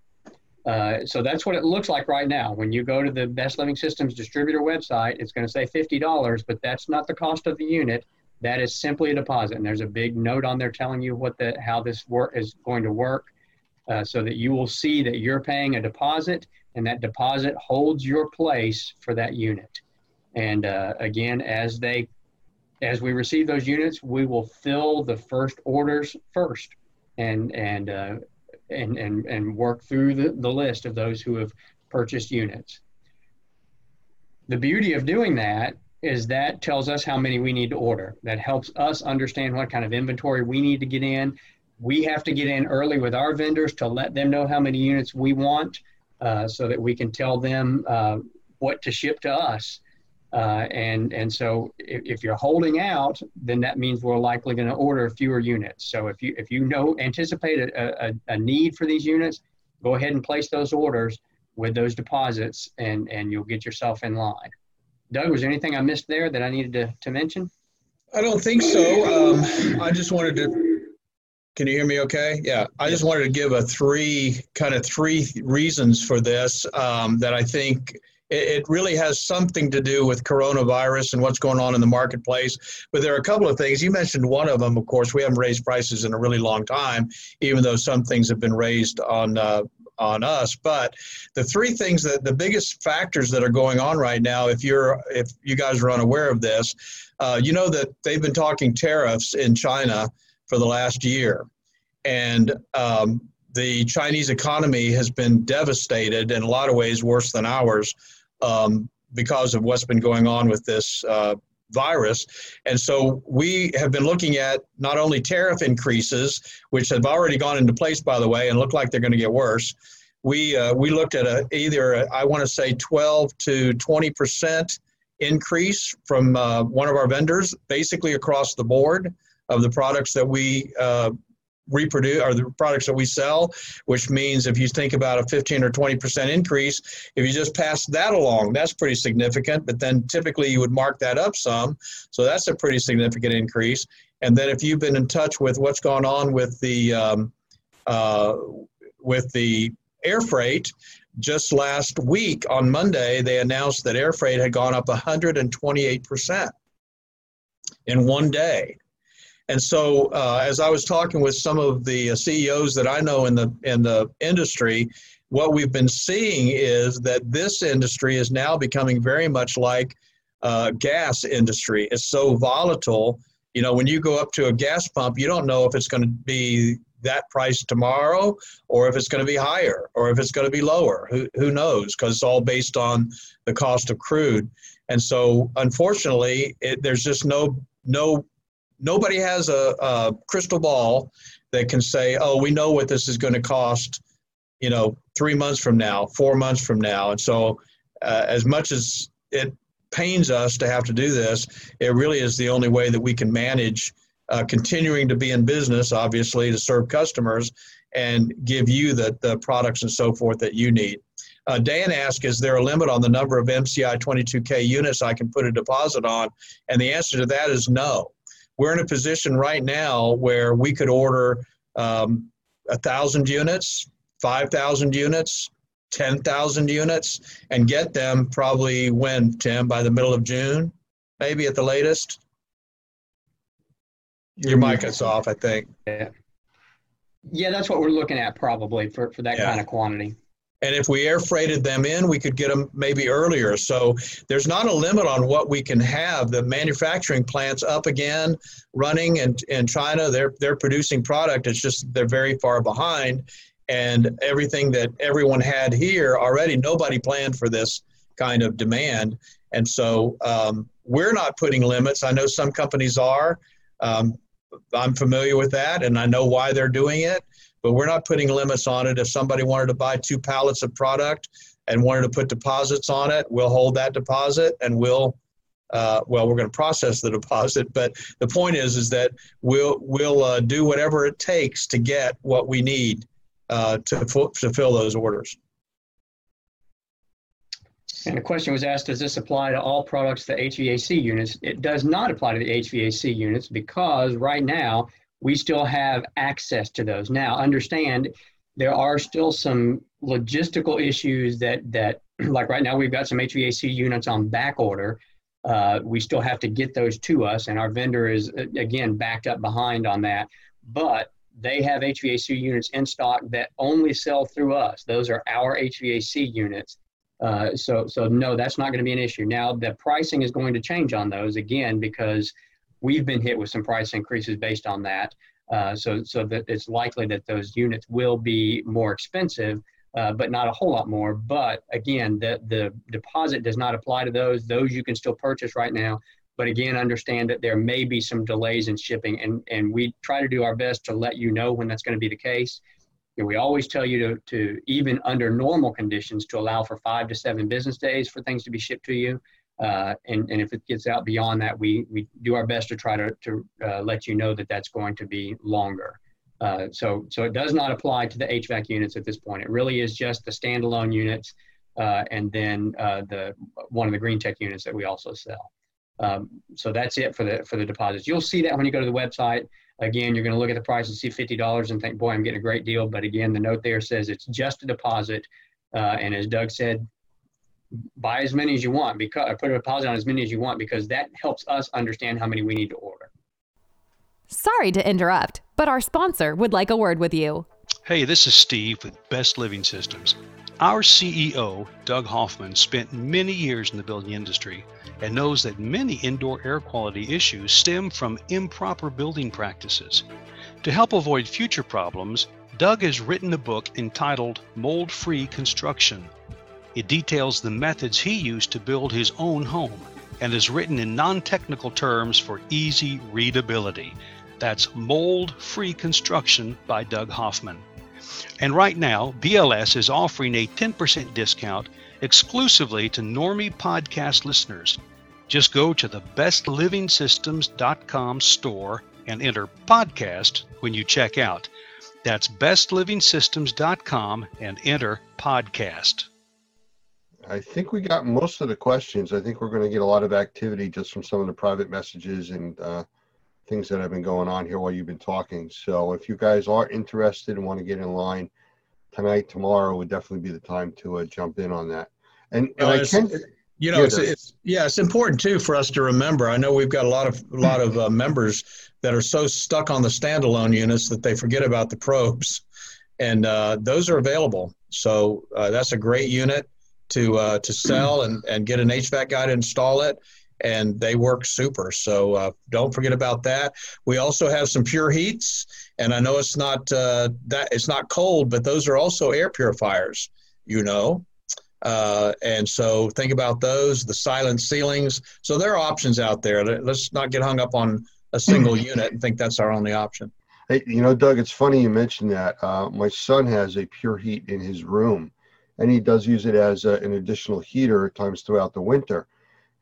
So that's what it looks like right now. When you go to the Best Living Systems distributor website, it's going to say fifty dollars, but that's not the cost of the unit. That is simply a deposit, and there's a big note on there telling you what the how this work is going to work, uh, so that you will see that you're paying a deposit, and that deposit holds your place for that unit. And uh, again, as they as we receive those units, we will fill the first orders first, and and uh, and and and work through the, the list of those who have purchased units. The beauty of doing that is that tells us how many we need to order. That helps us understand what kind of inventory we need to get in. We have to get in early with our vendors to let them know how many units we want, uh, so that we can tell them uh, what to ship to us uh, and and so if, if, you're holding out, then that means we're likely going to order fewer units. So if you if you know anticipate a, a, a, need for these units, go ahead and place those orders with those deposits, and and you'll get yourself in line. Doug, was there anything I missed there that I needed to, to mention? I don't think so. Um, I just wanted to Can you hear me okay? Yeah. I just wanted to give a three, kind of three reasons for this um, that I think it, really has something to do with coronavirus and what's going on in the marketplace. But there are a couple of things. You mentioned one of them, of course. We haven't raised prices in a really long time, even though some things have been raised on uh, on us. But the three things that the biggest factors that are going on right now, if you're if you guys are unaware of this, uh, you know that they've been talking tariffs in China for the last year, and um, the Chinese economy has been devastated in a lot of ways, worse than ours, um, because of what's been going on with this. Uh, virus. And so we have been looking at not only tariff increases, which have already gone into place, by the way, and look like they're going to get worse. We, uh, we looked at a, either, a, I want to say 12 to 20% increase from uh, one of our vendors, basically across the board of the products that we uh, reproduce or the products that we sell, which means if you think about a 15 or 20 percent increase, if you just pass that along, that's pretty significant. But then typically you would mark that up some, so that's a pretty significant increase. And then if you've been in touch with what's gone on with the um, uh, with the air freight, just last week on Monday they announced that air freight had gone up 128 percent in one day. And so, uh, as I was talking with some of the uh, CEOs that I know in the in the industry, what we've been seeing is that this industry is now becoming very much like uh, gas industry. It's so volatile. You know, when you go up to a gas pump, you don't know if it's going to be that price tomorrow or if it's going to be higher or if it's going to be lower. Who, who knows? Because it's all based on the cost of crude. And so, unfortunately, it, there's just no no nobody has a, a crystal ball that can say, oh, we know what this is going to cost, you know, three months from now, four months from now. And so, uh, as much as it pains us to have to do this, it really is the only way that we can manage uh, continuing to be in business, obviously, to serve customers and give you the, the products and so forth that you need. Uh, Dan asked, is there a limit on the number of MCI 22K units I can put a deposit on? And the answer to that is no we're in a position right now where we could order um, a thousand units, five thousand units, ten thousand units, and get them probably when Tim by the middle of June, maybe at the latest. Your mic is off, I think. Yeah. Yeah, that's what we're looking at probably for, for that Yeah. kind of quantity. And if we air freighted them in, we could get them maybe earlier. So there's not a limit on what we can have. The manufacturing plants up again, running in, in China, they're, they're producing product. It's just they're very far behind. And everything that everyone had here already, nobody planned for this kind of demand. And so um, we're not putting limits. I know some companies are. Um, I'm familiar with that and I know why they're doing it but we're not putting limits on it. If somebody wanted to buy two pallets of product and wanted to put deposits on it, we'll hold that deposit and we'll, uh, well, we're going to process the deposit. But the point is, is that we'll we'll uh, do whatever it takes to get what we need uh, to fu- to fill those orders. And the question was asked, does this apply to all products, the HVAC units? It does not apply to the HVAC units because right now we still have access to those. Now, understand there are still some logistical issues that that like right now we've got some HVAC units on back order. Uh, we still have to get those to us, and our vendor is uh, again backed up behind on that. But they have HVAC units in stock that only sell through us. Those are our HVAC units. Uh, so, so no, that's not going to be an issue. Now, the pricing is going to change on those again because we've been hit with some price increases based on that. Uh, so, so that it's likely that those units will be more expensive, uh, but not a whole lot more. But again, the the deposit does not apply to those. Those you can still purchase right now. But again, understand that there may be some delays in shipping, and and we try to do our best to let you know when that's going to be the case. And we always tell you to, to even under normal conditions to allow for five to seven business days for things to be shipped to you. Uh, and, and if it gets out beyond that, we, we do our best to try to, to uh, let you know that that's going to be longer. Uh, so, so it does not apply to the HVAC units at this point. It really is just the standalone units uh, and then uh, the one of the green tech units that we also sell. Um, so that's it for the for the deposits. You'll see that when you go to the website. Again, you're going to look at the price and see $50 and think, boy, I'm getting a great deal. But again, the note there says it's just a deposit. Uh, and as Doug said, buy as many as you want because or put a deposit on as many as you want because that helps us understand how many we need to order. Sorry to interrupt, but our sponsor would like a word with you. Hey, this is Steve with Best Living Systems. Our CEO, Doug Hoffman, spent many years in the building industry and knows that many indoor air quality issues stem from improper building practices. To help avoid future problems, Doug has written a book entitled Mold Free Construction. It details the methods he used to build his own home and is written in non technical terms for easy readability. That's Mold Free Construction by Doug Hoffman. And right now, BLS is offering a 10% discount exclusively to NORMI podcast listeners. Just go to the bestlivingsystems.com store and enter podcast when you check out. That's bestlivingsystems.com and enter podcast. I think we got most of the questions. I think we're going to get a lot of activity just from some of the private messages and uh, things that have been going on here while you've been talking. So if you guys are interested and want to get in line tonight, tomorrow would definitely be the time to uh, jump in on that. And, and I can, you know, it's, it's, yeah, it's important too for us to remember. I know we've got a lot of a lot of uh, members that are so stuck on the standalone units that they forget about the probes, and uh, those are available. So uh, that's a great unit to uh, to sell and and get an HVAC guy to install it and they work super. So uh, don't forget about that. We also have some pure heats, and I know it's not uh, that it's not cold, but those are also air purifiers. You know. Uh, and so think about those, the silent ceilings. So there are options out there. Let's not get hung up on a single unit and think that's our only option. Hey, you know, Doug, it's funny you mentioned that. Uh, my son has a pure heat in his room, and he does use it as a, an additional heater at times throughout the winter.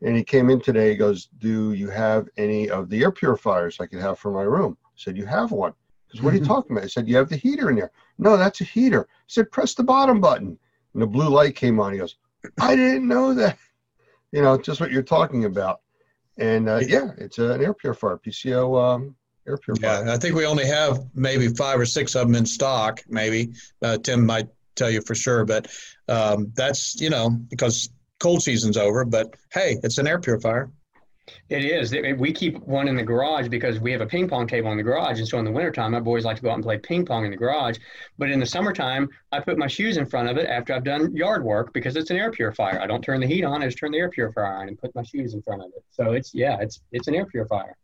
And he came in today. He goes, "Do you have any of the air purifiers I could have for my room?" I said, "You have one." Because what are you talking about? I said, "You have the heater in there." No, that's a heater. I said, "Press the bottom button." And the blue light came on. He goes, "I didn't know that." You know, just what you're talking about. And uh, yeah, it's an air purifier, PCO um, air purifier. Yeah, I think we only have maybe five or six of them in stock. Maybe uh, Tim might tell you for sure, but um, that's you know because cold season's over, but hey, it's an air purifier. It is. We keep one in the garage because we have a ping pong table in the garage. And so in the wintertime, my boys like to go out and play ping pong in the garage. But in the summertime, I put my shoes in front of it after I've done yard work because it's an air purifier. I don't turn the heat on, I just turn the air purifier on and put my shoes in front of it. So it's, yeah, it's, it's an air purifier.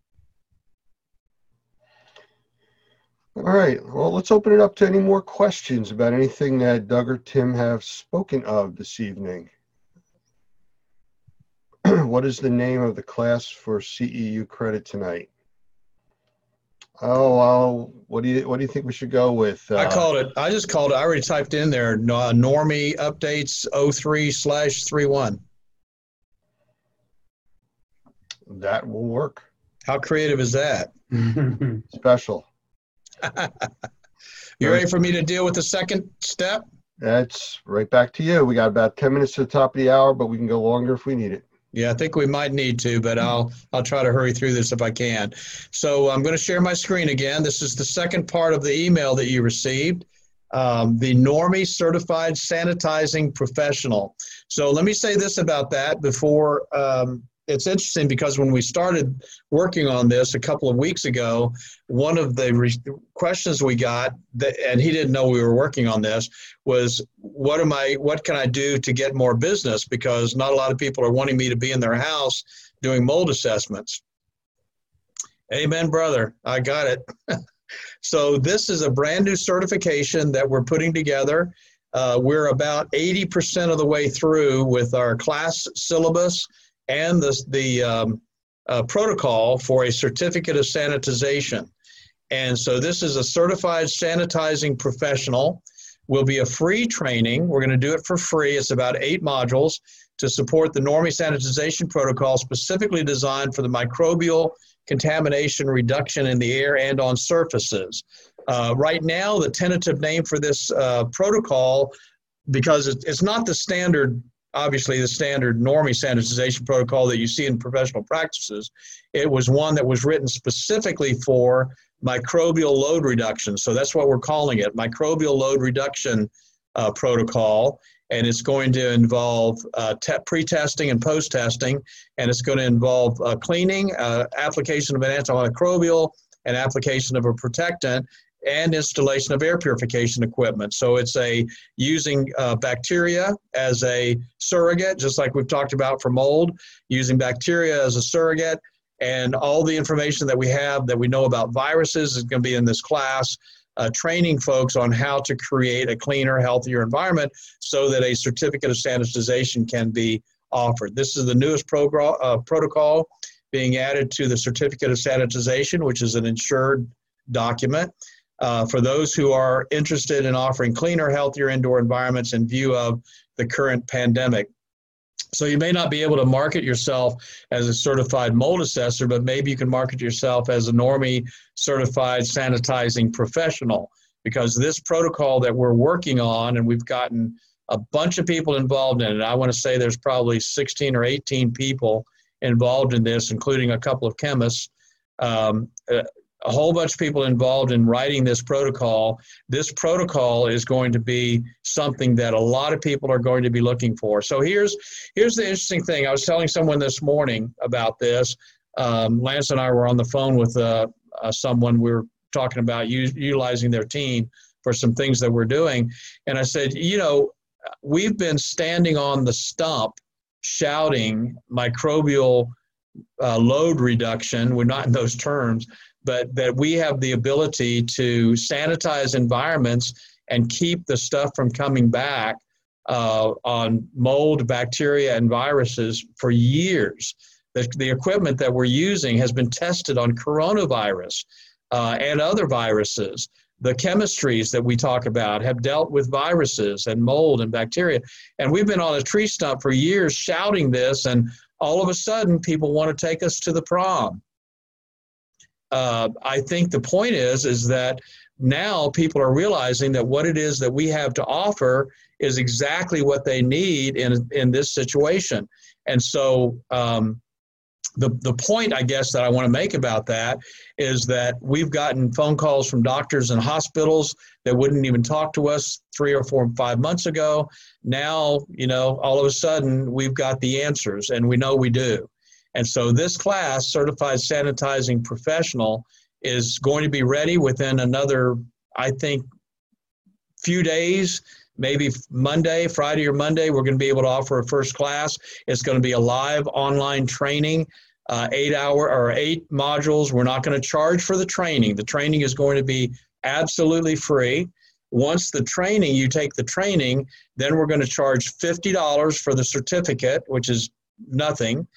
All right. Well, let's open it up to any more questions about anything that Doug or Tim have spoken of this evening. what is the name of the class for CEU credit tonight? Oh, well, what do you what do you think we should go with? Uh, I called it. I just called it. I already typed in there. Uh, NORMI updates 03 slash 31. That will work. How creative is that? Special. You ready for me to deal with the second step? That's right back to you. We got about 10 minutes to the top of the hour, but we can go longer if we need it. Yeah, I think we might need to, but I'll I'll try to hurry through this if I can. So I'm going to share my screen again. This is the second part of the email that you received. Um, the NORMI Certified Sanitizing Professional. So let me say this about that before um, it's interesting because when we started working on this a couple of weeks ago, one of the re- questions we got, that, and he didn't know we were working on this, was what am I? What can I do to get more business? Because not a lot of people are wanting me to be in their house doing mold assessments. Amen, brother. I got it. so this is a brand new certification that we're putting together. Uh, we're about 80% of the way through with our class syllabus and the, the um, uh, protocol for a certificate of sanitization. And so this is a certified sanitizing professional. Will be a free training. We're going to do it for free. It's about eight modules to support the NORMI sanitization protocol specifically designed for the microbial contamination reduction in the air and on surfaces. Uh, right now, the tentative name for this uh, protocol, because it's not the standard obviously the standard NORMI sanitization protocol that you see in professional practices. It was one that was written specifically for microbial load reduction. So that's what we're calling it, microbial load reduction uh, protocol. And it's going to involve uh, te- pre-testing and post-testing, and it's going to involve uh, cleaning, uh, application of an antimicrobial, and application of a protectant, and installation of air purification equipment. So it's a using uh, bacteria as a surrogate, just like we've talked about for mold, using bacteria as a surrogate. And all the information that we have that we know about viruses is going to be in this class, uh, training folks on how to create a cleaner, healthier environment so that a certificate of sanitization can be offered. This is the newest progr- uh, protocol being added to the certificate of sanitization, which is an insured document. Uh, for those who are interested in offering cleaner, healthier indoor environments in view of the current pandemic. So you may not be able to market yourself as a certified mold assessor, but maybe you can market yourself as a NORMI certified sanitizing professional because this protocol that we're working on and we've gotten a bunch of people involved in it. I want to say there's probably 16 or 18 people involved in this, including a couple of chemists. Um, uh, a whole bunch of people involved in writing this protocol. This protocol is going to be something that a lot of people are going to be looking for. So here's here's the interesting thing. I was telling someone this morning about this. Um, Lance and I were on the phone with uh, uh, someone. We were talking about u- utilizing their team for some things that we're doing, and I said, you know, we've been standing on the stump shouting microbial uh, load reduction. We're not in those terms but that we have the ability to sanitize environments and keep the stuff from coming back uh, on mold, bacteria, and viruses for years. The, the equipment that we're using has been tested on coronavirus uh, and other viruses. The chemistries that we talk about have dealt with viruses and mold and bacteria. And we've been on a tree stump for years shouting this, and all of a sudden, people want to take us to the prom uh, I think the point is is that now people are realizing that what it is that we have to offer is exactly what they need in in this situation, and so. Um, the, the point I guess that I want to make about that is that we've gotten phone calls from doctors and hospitals that wouldn't even talk to us three or four, five months ago. Now, you know, all of a sudden we've got the answers and we know we do. And so this class, Certified Sanitizing Professional, is going to be ready within another, I think, few days, maybe Monday, Friday or Monday. We're going to be able to offer a first class. It's going to be a live online training, uh, eight hour or eight modules. We're not going to charge for the training. The training is going to be absolutely free. Once the training, you take the training, then we're going to charge $50 for the certificate, which is nothing.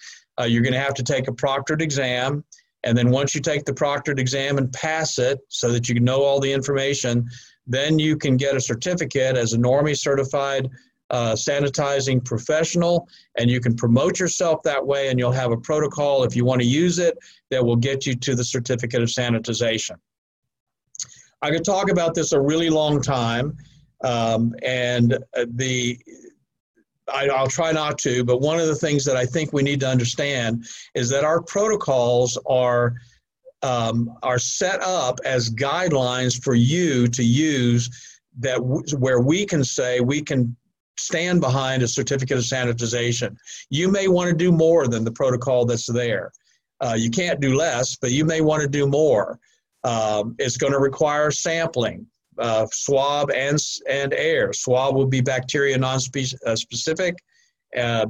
Uh, you're going to have to take a proctored exam. And then once you take the proctored exam and pass it so that you know all the information, then you can get a certificate as a NORMI certified uh, sanitizing professional and you can promote yourself that way and you'll have a protocol if you want to use it that will get you to the certificate of sanitization. I could talk about this a really long time um, and uh, the I, will try not to, but one of the things that I think we need to understand is that our protocols are um, are set up as guidelines for you to use that w- where we can say we can stand behind a certificate of sanitization. You may want to do more than the protocol that's there. Uh, you can't do less, but you may want to do more. Um, it's going to require sampling uh, swab and, and air. Swab will be bacteria non-specific, uh, uh,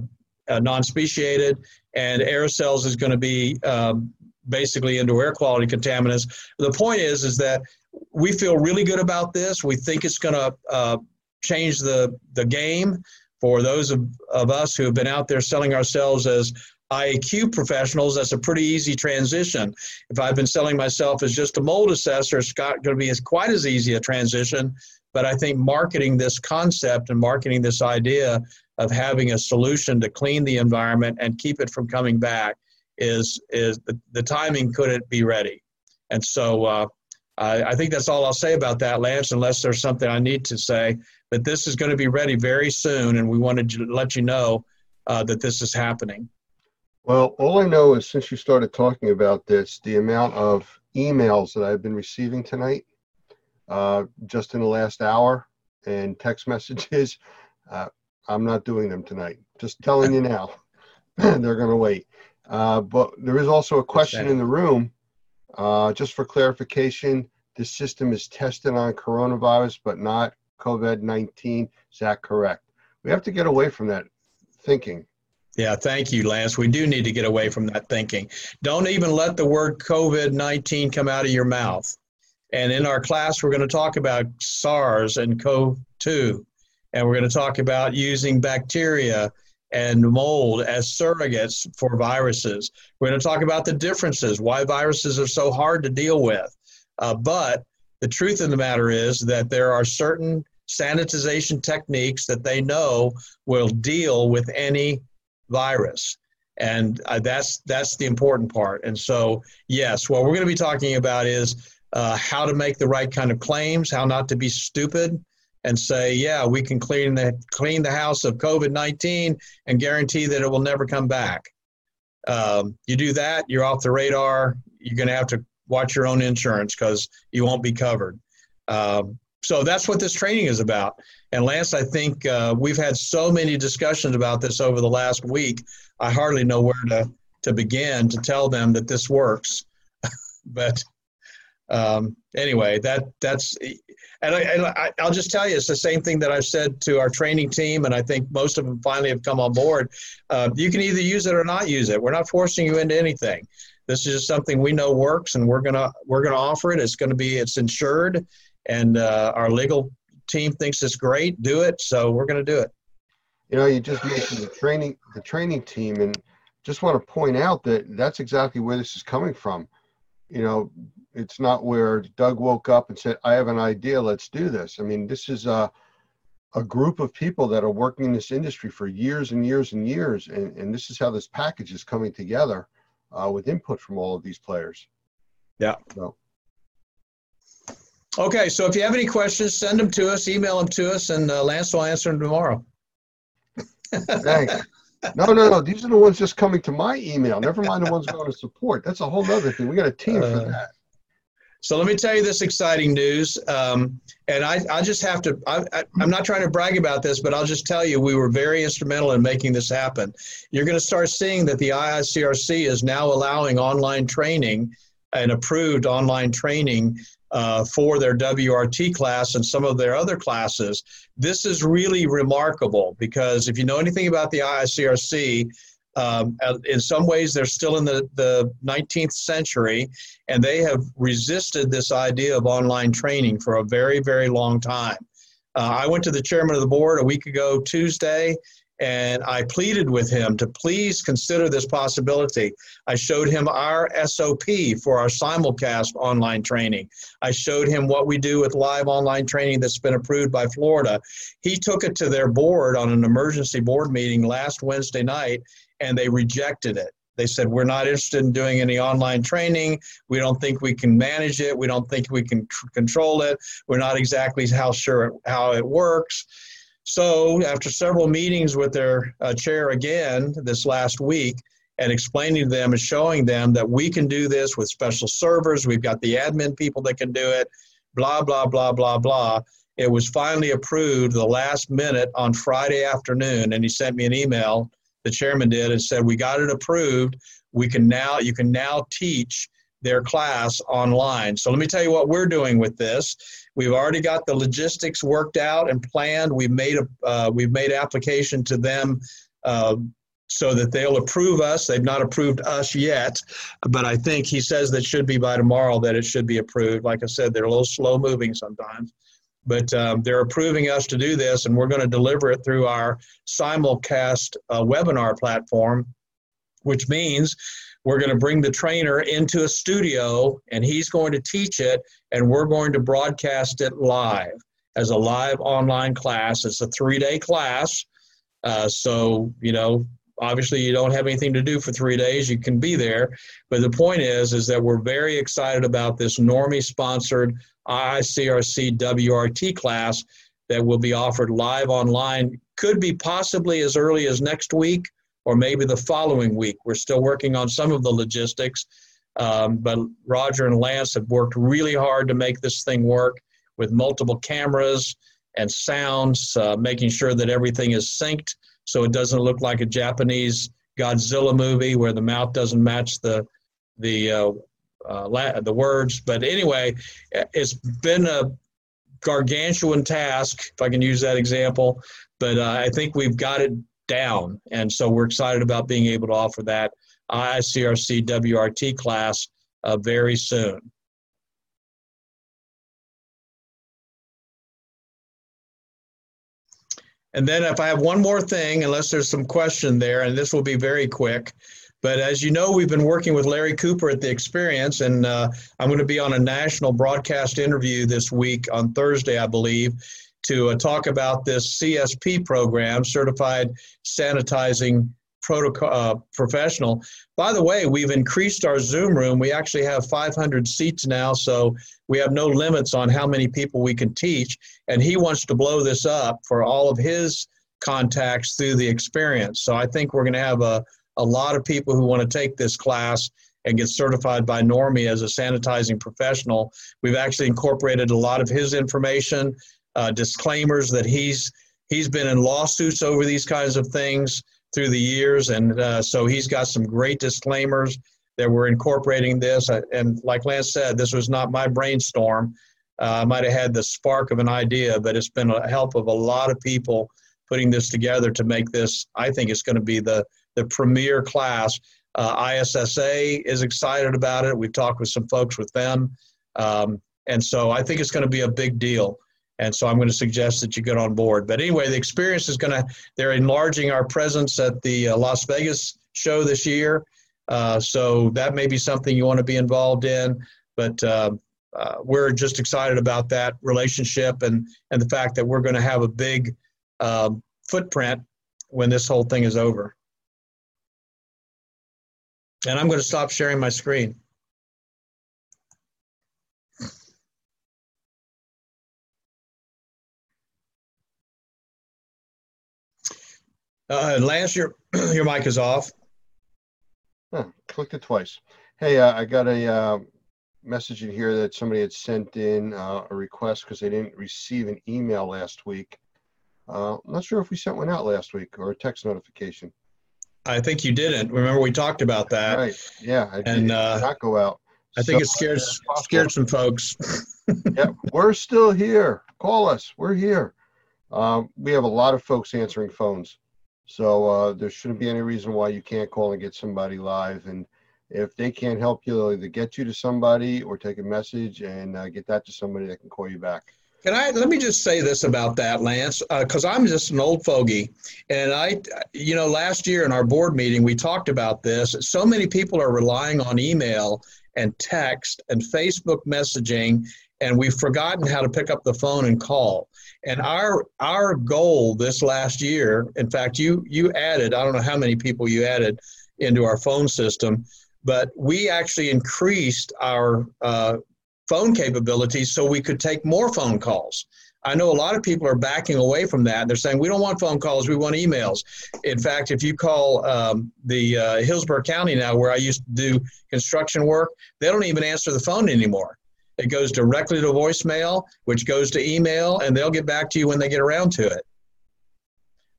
uh, non-speciated, and aerosols is going to be um, basically into air quality contaminants. The point is, is that we feel really good about this. We think it's going to uh, change the, the game for those of, of us who have been out there selling ourselves as IAQ professionals, that's a pretty easy transition. If I've been selling myself as just a mold assessor, it's not going to be as quite as easy a transition. But I think marketing this concept and marketing this idea of having a solution to clean the environment and keep it from coming back is is the, the timing couldn't be ready. And so uh, I, I think that's all I'll say about that, Lance, unless there's something I need to say. But this is going to be ready very soon, and we wanted to let you know uh, that this is happening. Well, all I know is since you started talking about this, the amount of emails that I've been receiving tonight, uh, just in the last hour, and text messages. Uh, I'm not doing them tonight. Just telling you now. They're going to wait. Uh, but there is also a question in the room, uh, just for clarification. This system is tested on coronavirus, but not COVID 19. Is that correct? We have to get away from that thinking. Yeah, thank you, Lance. We do need to get away from that thinking. Don't even let the word COVID 19 come out of your mouth. And in our class, we're going to talk about SARS and CoV 2. And we're going to talk about using bacteria and mold as surrogates for viruses. We're going to talk about the differences, why viruses are so hard to deal with. Uh, but the truth of the matter is that there are certain sanitization techniques that they know will deal with any virus. And uh, that's that's the important part. And so, yes, what we're going to be talking about is uh, how to make the right kind of claims, how not to be stupid, and say, yeah, we can clean the clean the house of COVID nineteen and guarantee that it will never come back. Um, you do that, you're off the radar. You're going to have to watch your own insurance because you won't be covered. Um, so that's what this training is about. And Lance, I think uh, we've had so many discussions about this over the last week. I hardly know where to to begin to tell them that this works. but um, anyway, that that's and, I, and I'll just tell you, it's the same thing that I've said to our training team, and I think most of them finally have come on board. Uh, you can either use it or not use it. We're not forcing you into anything. This is just something we know works, and we're gonna we're gonna offer it. It's gonna be it's insured, and uh, our legal team thinks it's great. Do it, so we're gonna do it. You know, you just mentioned the training the training team, and just want to point out that that's exactly where this is coming from. You know, it's not where Doug woke up and said, "I have an idea, let's do this." I mean, this is a a group of people that are working in this industry for years and years and years, and, and this is how this package is coming together uh, with input from all of these players. Yeah. So. Okay, so if you have any questions, send them to us, email them to us, and uh, Lance will answer them tomorrow. Thanks. No, no, no. These are the ones just coming to my email. Never mind the ones going to support. That's a whole other thing. We got a team uh, for that. So let me tell you this exciting news. Um, and I, I just have to, I, I, I'm not trying to brag about this, but I'll just tell you we were very instrumental in making this happen. You're going to start seeing that the IICRC is now allowing online training and approved online training uh, for their WRT class and some of their other classes. This is really remarkable because if you know anything about the IICRC, um, in some ways, they're still in the, the 19th century, and they have resisted this idea of online training for a very, very long time. Uh, I went to the chairman of the board a week ago, Tuesday, and I pleaded with him to please consider this possibility. I showed him our SOP for our simulcast online training. I showed him what we do with live online training that's been approved by Florida. He took it to their board on an emergency board meeting last Wednesday night, and they rejected it. They said, We're not interested in doing any online training. We don't think we can manage it. We don't think we can tr- control it. We're not exactly how sure how it works. So, after several meetings with their uh, chair again this last week, and explaining to them and showing them that we can do this with special servers, we've got the admin people that can do it, blah, blah, blah, blah, blah. It was finally approved the last minute on Friday afternoon, and he sent me an email the chairman did and said, we got it approved. We can now, you can now teach their class online. So let me tell you what we're doing with this. We've already got the logistics worked out and planned. We've made a, uh, we've made application to them uh, so that they'll approve us. They've not approved us yet, but I think he says that should be by tomorrow that it should be approved. Like I said, they're a little slow moving sometimes but um, they're approving us to do this, and we're going to deliver it through our simulcast uh, webinar platform, which means we're going to bring the trainer into a studio, and he's going to teach it, and we're going to broadcast it live as a live online class. It's a three-day class, uh, so you know obviously you don't have anything to do for three days you can be there but the point is is that we're very excited about this NORMI sponsored IICRC WRT class that will be offered live online. Could be possibly as early as next week or maybe the following week. We're still working on some of the logistics, Um, but Roger and Lance have worked really hard to make this thing work with multiple cameras and sounds, uh, making sure that everything is synced so it doesn't look like a Japanese Godzilla movie where the mouth doesn't match the the uh, uh, the words. But anyway, it's been a gargantuan task, if I can use that example. But uh, I think we've got it down, and so we're excited about being able to offer that IICRC WRT class uh, very soon. And then if I have one more thing, unless there's some question there, and this will be very quick, but as you know, we've been working with Larry Cooper at the Experience, and uh, I'm going to be on a national broadcast interview this week on Thursday, I believe, to uh, talk about this CSP program, Certified Sanitizing protocol uh, professional. By the way, we've increased our Zoom room. We actually have 500 seats now, so we have no limits on how many people we can teach. And he wants to blow this up for all of his contacts through the experience. So I think we're going to have a, a lot of people who want to take this class and get certified by NORMI as a sanitizing professional. We've actually incorporated a lot of his information, uh, disclaimers that he's he's been in lawsuits over these kinds of things through the years, and uh, so he's got some great disclaimers that we're incorporating this. And like Lance said, this was not my brainstorm. Uh, I might have had the spark of an idea, but it's been a help of a lot of people putting this together to make this. I think it's going to be the the premier class. Uh, ISSA is excited about it. We've talked with some folks with them, um, and so I think it's going to be a big deal. And so I'm going to suggest that you get on board. But anyway, the experience is going to, they're enlarging our presence at the uh, Las Vegas show this year. Uh, so that may be something you want to be involved in. But uh, uh we're just excited about that relationship and, and the fact that we're going to have a big um, footprint when this whole thing is over. And I'm going to stop sharing my screen. Uh, Lance, your your mic is off. Huh, clicked it twice. Hey, uh, I got a uh, message in here that somebody had sent in uh, a request because they didn't receive an email last week. Uh, I'm not sure if we sent one out last week or a text notification. I think you didn't. Remember, we talked about that. Right. Yeah. I and uh, not go out. I think so, it scared scared some folks. yeah, we're still here. Call us. We're here. Um, we have a lot of folks answering phones. So uh, there shouldn't be any reason why you can't call and get somebody live. And if they can't help you, they'll either get you to somebody or take a message and uh, get that to somebody that can call you back. Can I let me just say this about that, Lance? Because uh, I'm just an old fogey, and I, you know, last year in our board meeting we talked about this. So many people are relying on email and text and Facebook messaging, and we've forgotten how to pick up the phone and call. And our our goal this last year, in fact, you you added I don't know how many people you added into our phone system, but we actually increased our uh, phone capabilities so we could take more phone calls. I know a lot of people are backing away from that. They're saying we don't want phone calls, we want emails. In fact, if you call um, the uh, Hillsborough County now, where I used to do construction work, they don't even answer the phone anymore. It goes directly to voicemail, which goes to email, and they'll get back to you when they get around to it.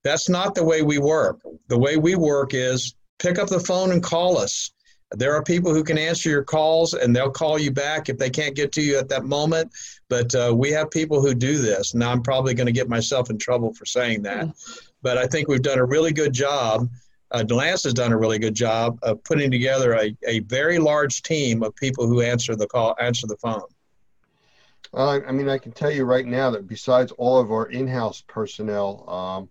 That's not the way we work. The way we work is pick up the phone and call us. There are people who can answer your calls and they'll call you back if they can't get to you at that moment. But uh, we have people who do this. Now, I'm probably going to get myself in trouble for saying that. But I think we've done a really good job uh, Delance has done a really good job of putting together a, a very large team of people who answer the call, answer the phone. Uh, I mean, I can tell you right now that besides all of our in-house personnel, um,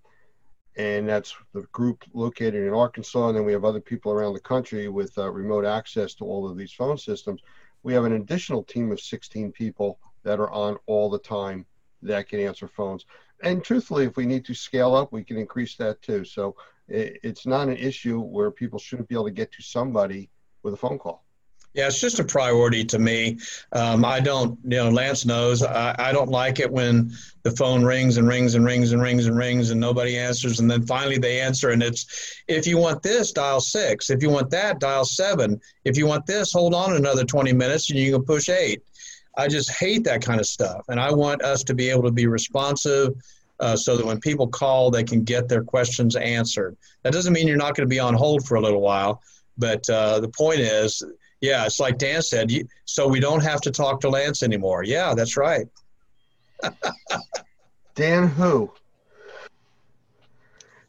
and that's the group located in Arkansas, and then we have other people around the country with uh, remote access to all of these phone systems. We have an additional team of 16 people that are on all the time that can answer phones. And truthfully, if we need to scale up, we can increase that too. So it's not an issue where people shouldn't be able to get to somebody with a phone call. Yeah, it's just a priority to me. Um, I don't, you know, Lance knows I, I don't like it when the phone rings and rings and rings and rings and rings and nobody answers. And then finally they answer and it's, if you want this, dial six. If you want that, dial seven. If you want this, hold on another 20 minutes and you can push eight. I just hate that kind of stuff. And I want us to be able to be responsive uh, so that when people call, they can get their questions answered. That doesn't mean you're not going to be on hold for a little while. But uh, the point is, yeah, it's like Dan said. So we don't have to talk to Lance anymore. Yeah, that's right. Dan, who?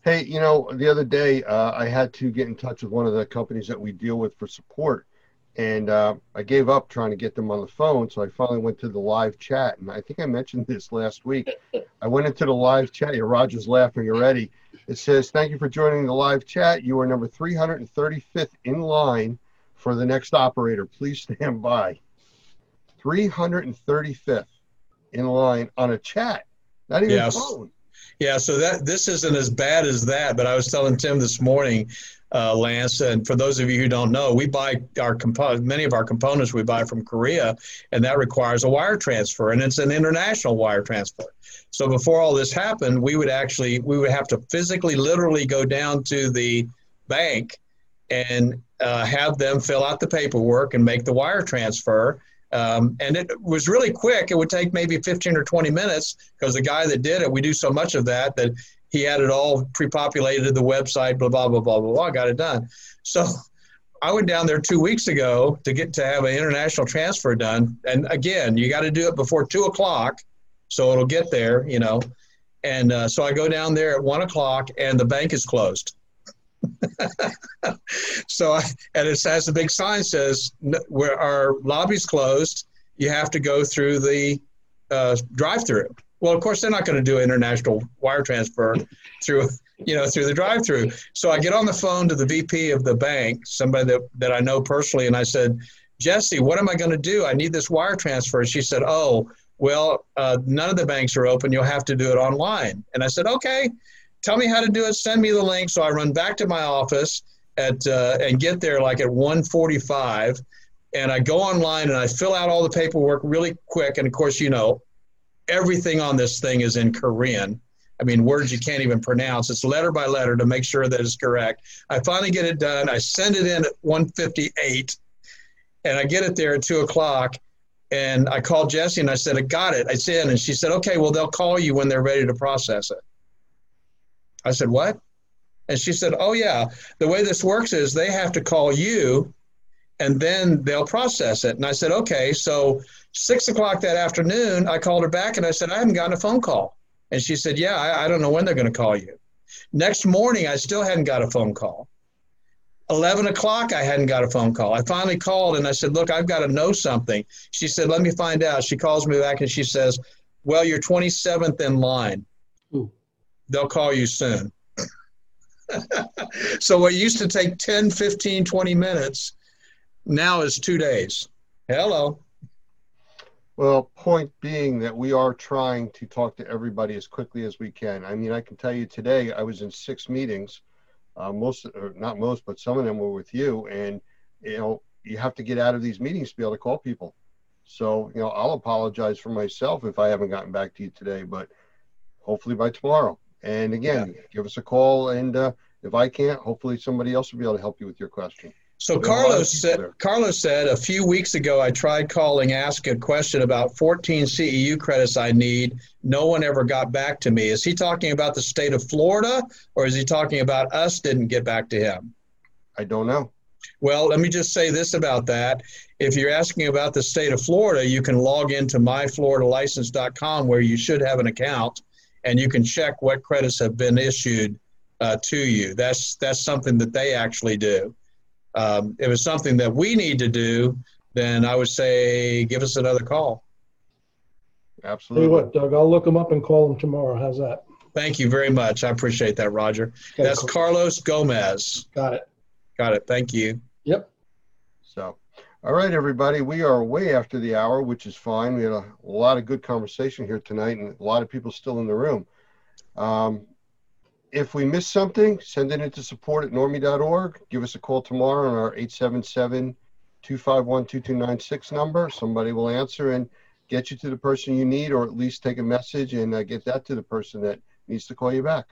Hey, you know, the other day uh, I had to get in touch with one of the companies that we deal with for support, and uh, I gave up trying to get them on the phone. So I finally went to the live chat, and I think I mentioned this last week. I went into the live chat. Yeah, Roger's laughing already. It says, "Thank you for joining the live chat. You are number 335th in line for the next operator. Please stand by. 335th in line on a chat, not even Yes. phone. Yeah, so that this isn't as bad as that. But I was telling Tim this morning, uh, Lance, and for those of you who don't know, we buy our compo- many of our components we buy from Korea, and that requires a wire transfer, and it's an international wire transfer. So before all this happened, we would actually we would have to physically, literally go down to the bank and uh, have them fill out the paperwork and make the wire transfer. Um, and it was really quick. It would take maybe 15 or 20 minutes because the guy that did it, we do so much of that that he had it all pre-populated the website, blah, blah, blah, blah, blah, blah, got it done. So I went down there two weeks ago to get to have an international transfer done. And again, you got to do it before two o'clock. So it'll get there, you know. And uh, so I go down there at one o'clock and the bank is closed. so I, and it has a big sign says where our lobby's closed you have to go through the uh, drive-through. Well of course they're not going to do international wire transfer through you know through the drive-through. So i get on the phone to the vp of the bank somebody that, that i know personally and i said jesse what am i going to do? I need this wire transfer. She said oh well uh, none of the banks are open. You'll have to do it online. And i said okay tell me how to do it send me the link so i run back to my office at uh, and get there like at 1:45, and I go online and I fill out all the paperwork really quick. And of course, you know, everything on this thing is in Korean. I mean, words you can't even pronounce. It's letter by letter to make sure that it's correct. I finally get it done. I send it in at 1:58, and I get it there at two o'clock. And I called Jesse and I said, I got it. It's in. And she said, okay, well, they'll call you when they're ready to process it. I said, what? And she said, Oh, yeah, the way this works is they have to call you and then they'll process it. And I said, Okay. So, six o'clock that afternoon, I called her back and I said, I haven't gotten a phone call. And she said, Yeah, I, I don't know when they're going to call you. Next morning, I still hadn't got a phone call. 11 o'clock, I hadn't got a phone call. I finally called and I said, Look, I've got to know something. She said, Let me find out. She calls me back and she says, Well, you're 27th in line. They'll call you soon. so what used to take 10, 15, 20 minutes now is two days. Hello. Well, point being that we are trying to talk to everybody as quickly as we can. I mean, I can tell you today I was in six meetings. Uh, most, or not most, but some of them were with you, and you know you have to get out of these meetings to be able to call people. So you know I'll apologize for myself if I haven't gotten back to you today, but hopefully by tomorrow. And again, give us a call, and uh, if I can't, hopefully somebody else will be able to help you with your question. So There are a lot of Carlos said, there. Carlos said a few weeks ago, I tried calling, ask a question about 14 CEU credits I need. No one ever got back to me. Is he talking about the state of Florida or is he talking about us didn't get back to him? I don't know. Well, let me just say this about that. If you're asking about the state of Florida, you can log into myfloridalicense.com where you should have an account and you can check what credits have been issued uh, to you. That's that's something that they actually do. Um, if it's something that we need to do, then I would say give us another call. Absolutely. Tell Absolutely. you what, Doug, I'll look them up and call them tomorrow. How's that? Thank you very much. I appreciate that, Roger. Okay, That's cool. Carlos Gomez. Got it. Got it. Thank you. Yep. All right, everybody, we are way after the hour, which is fine. We had a lot of good conversation here tonight, and a lot of people still in the room. Um, if we missed something, send it into support at normi.org. Give us a call tomorrow on our 877 251 2296 number. Somebody will answer and get you to the person you need, or at least take a message and uh, get that to the person that needs to call you back.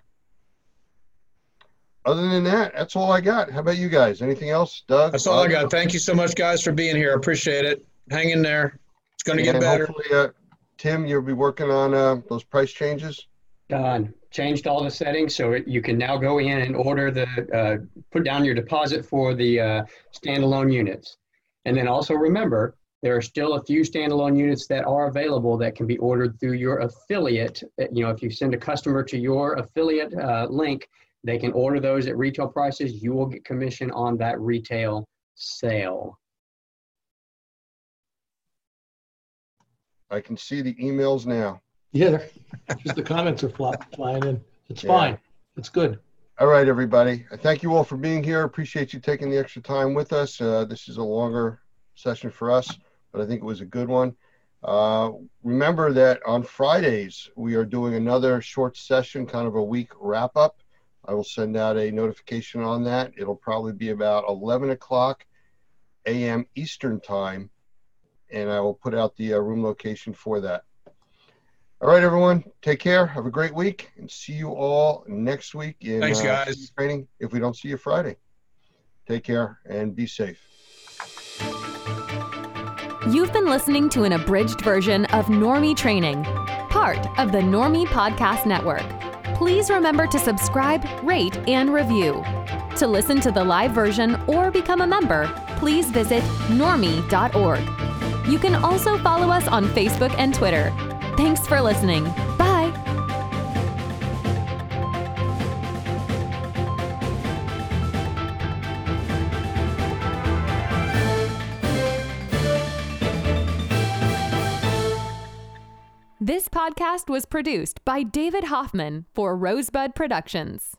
Other than that, that's all I got. How about you guys? Anything else, Doug? That's all I got. Thank you so much, guys, for being here. I appreciate it. Hang in there. It's going to get better. hopefully, uh, Tim, you'll be working on uh, those price changes. Done. Changed all the settings, so it, you can now go in and order the, uh, put down your deposit for the uh, standalone units. And then also remember, there are still a few standalone units that are available that can be ordered through your affiliate. You know, if you send a customer to your affiliate uh, link, they can order those at retail prices. You will get commission on that retail sale. I can see the emails now. Yeah, just the comments are flop, flying in. It's Yeah. fine. It's good. All right, everybody. I thank you all for being here. Appreciate you taking the extra time with us. Uh, this is a longer session for us, but I think it was a good one. Uh, remember that on Fridays, we are doing another short session, kind of a week wrap up. I will send out a notification on that. It'll probably be about 11 o'clock a.m. Eastern Time, and I will put out the uh, room location for that. All right, everyone. Take care. Have a great week, and see you all next week in Thanks, uh, training. If we don't see you Friday, take care and be safe. You've been listening to an abridged version of NORMI Training, part of the NORMI Podcast Network. Please remember to subscribe, rate, and review. To listen to the live version or become a member, please visit normi.org. You can also follow us on Facebook and Twitter. Thanks for listening. This podcast was produced by David Hoffman for Rosebud Productions.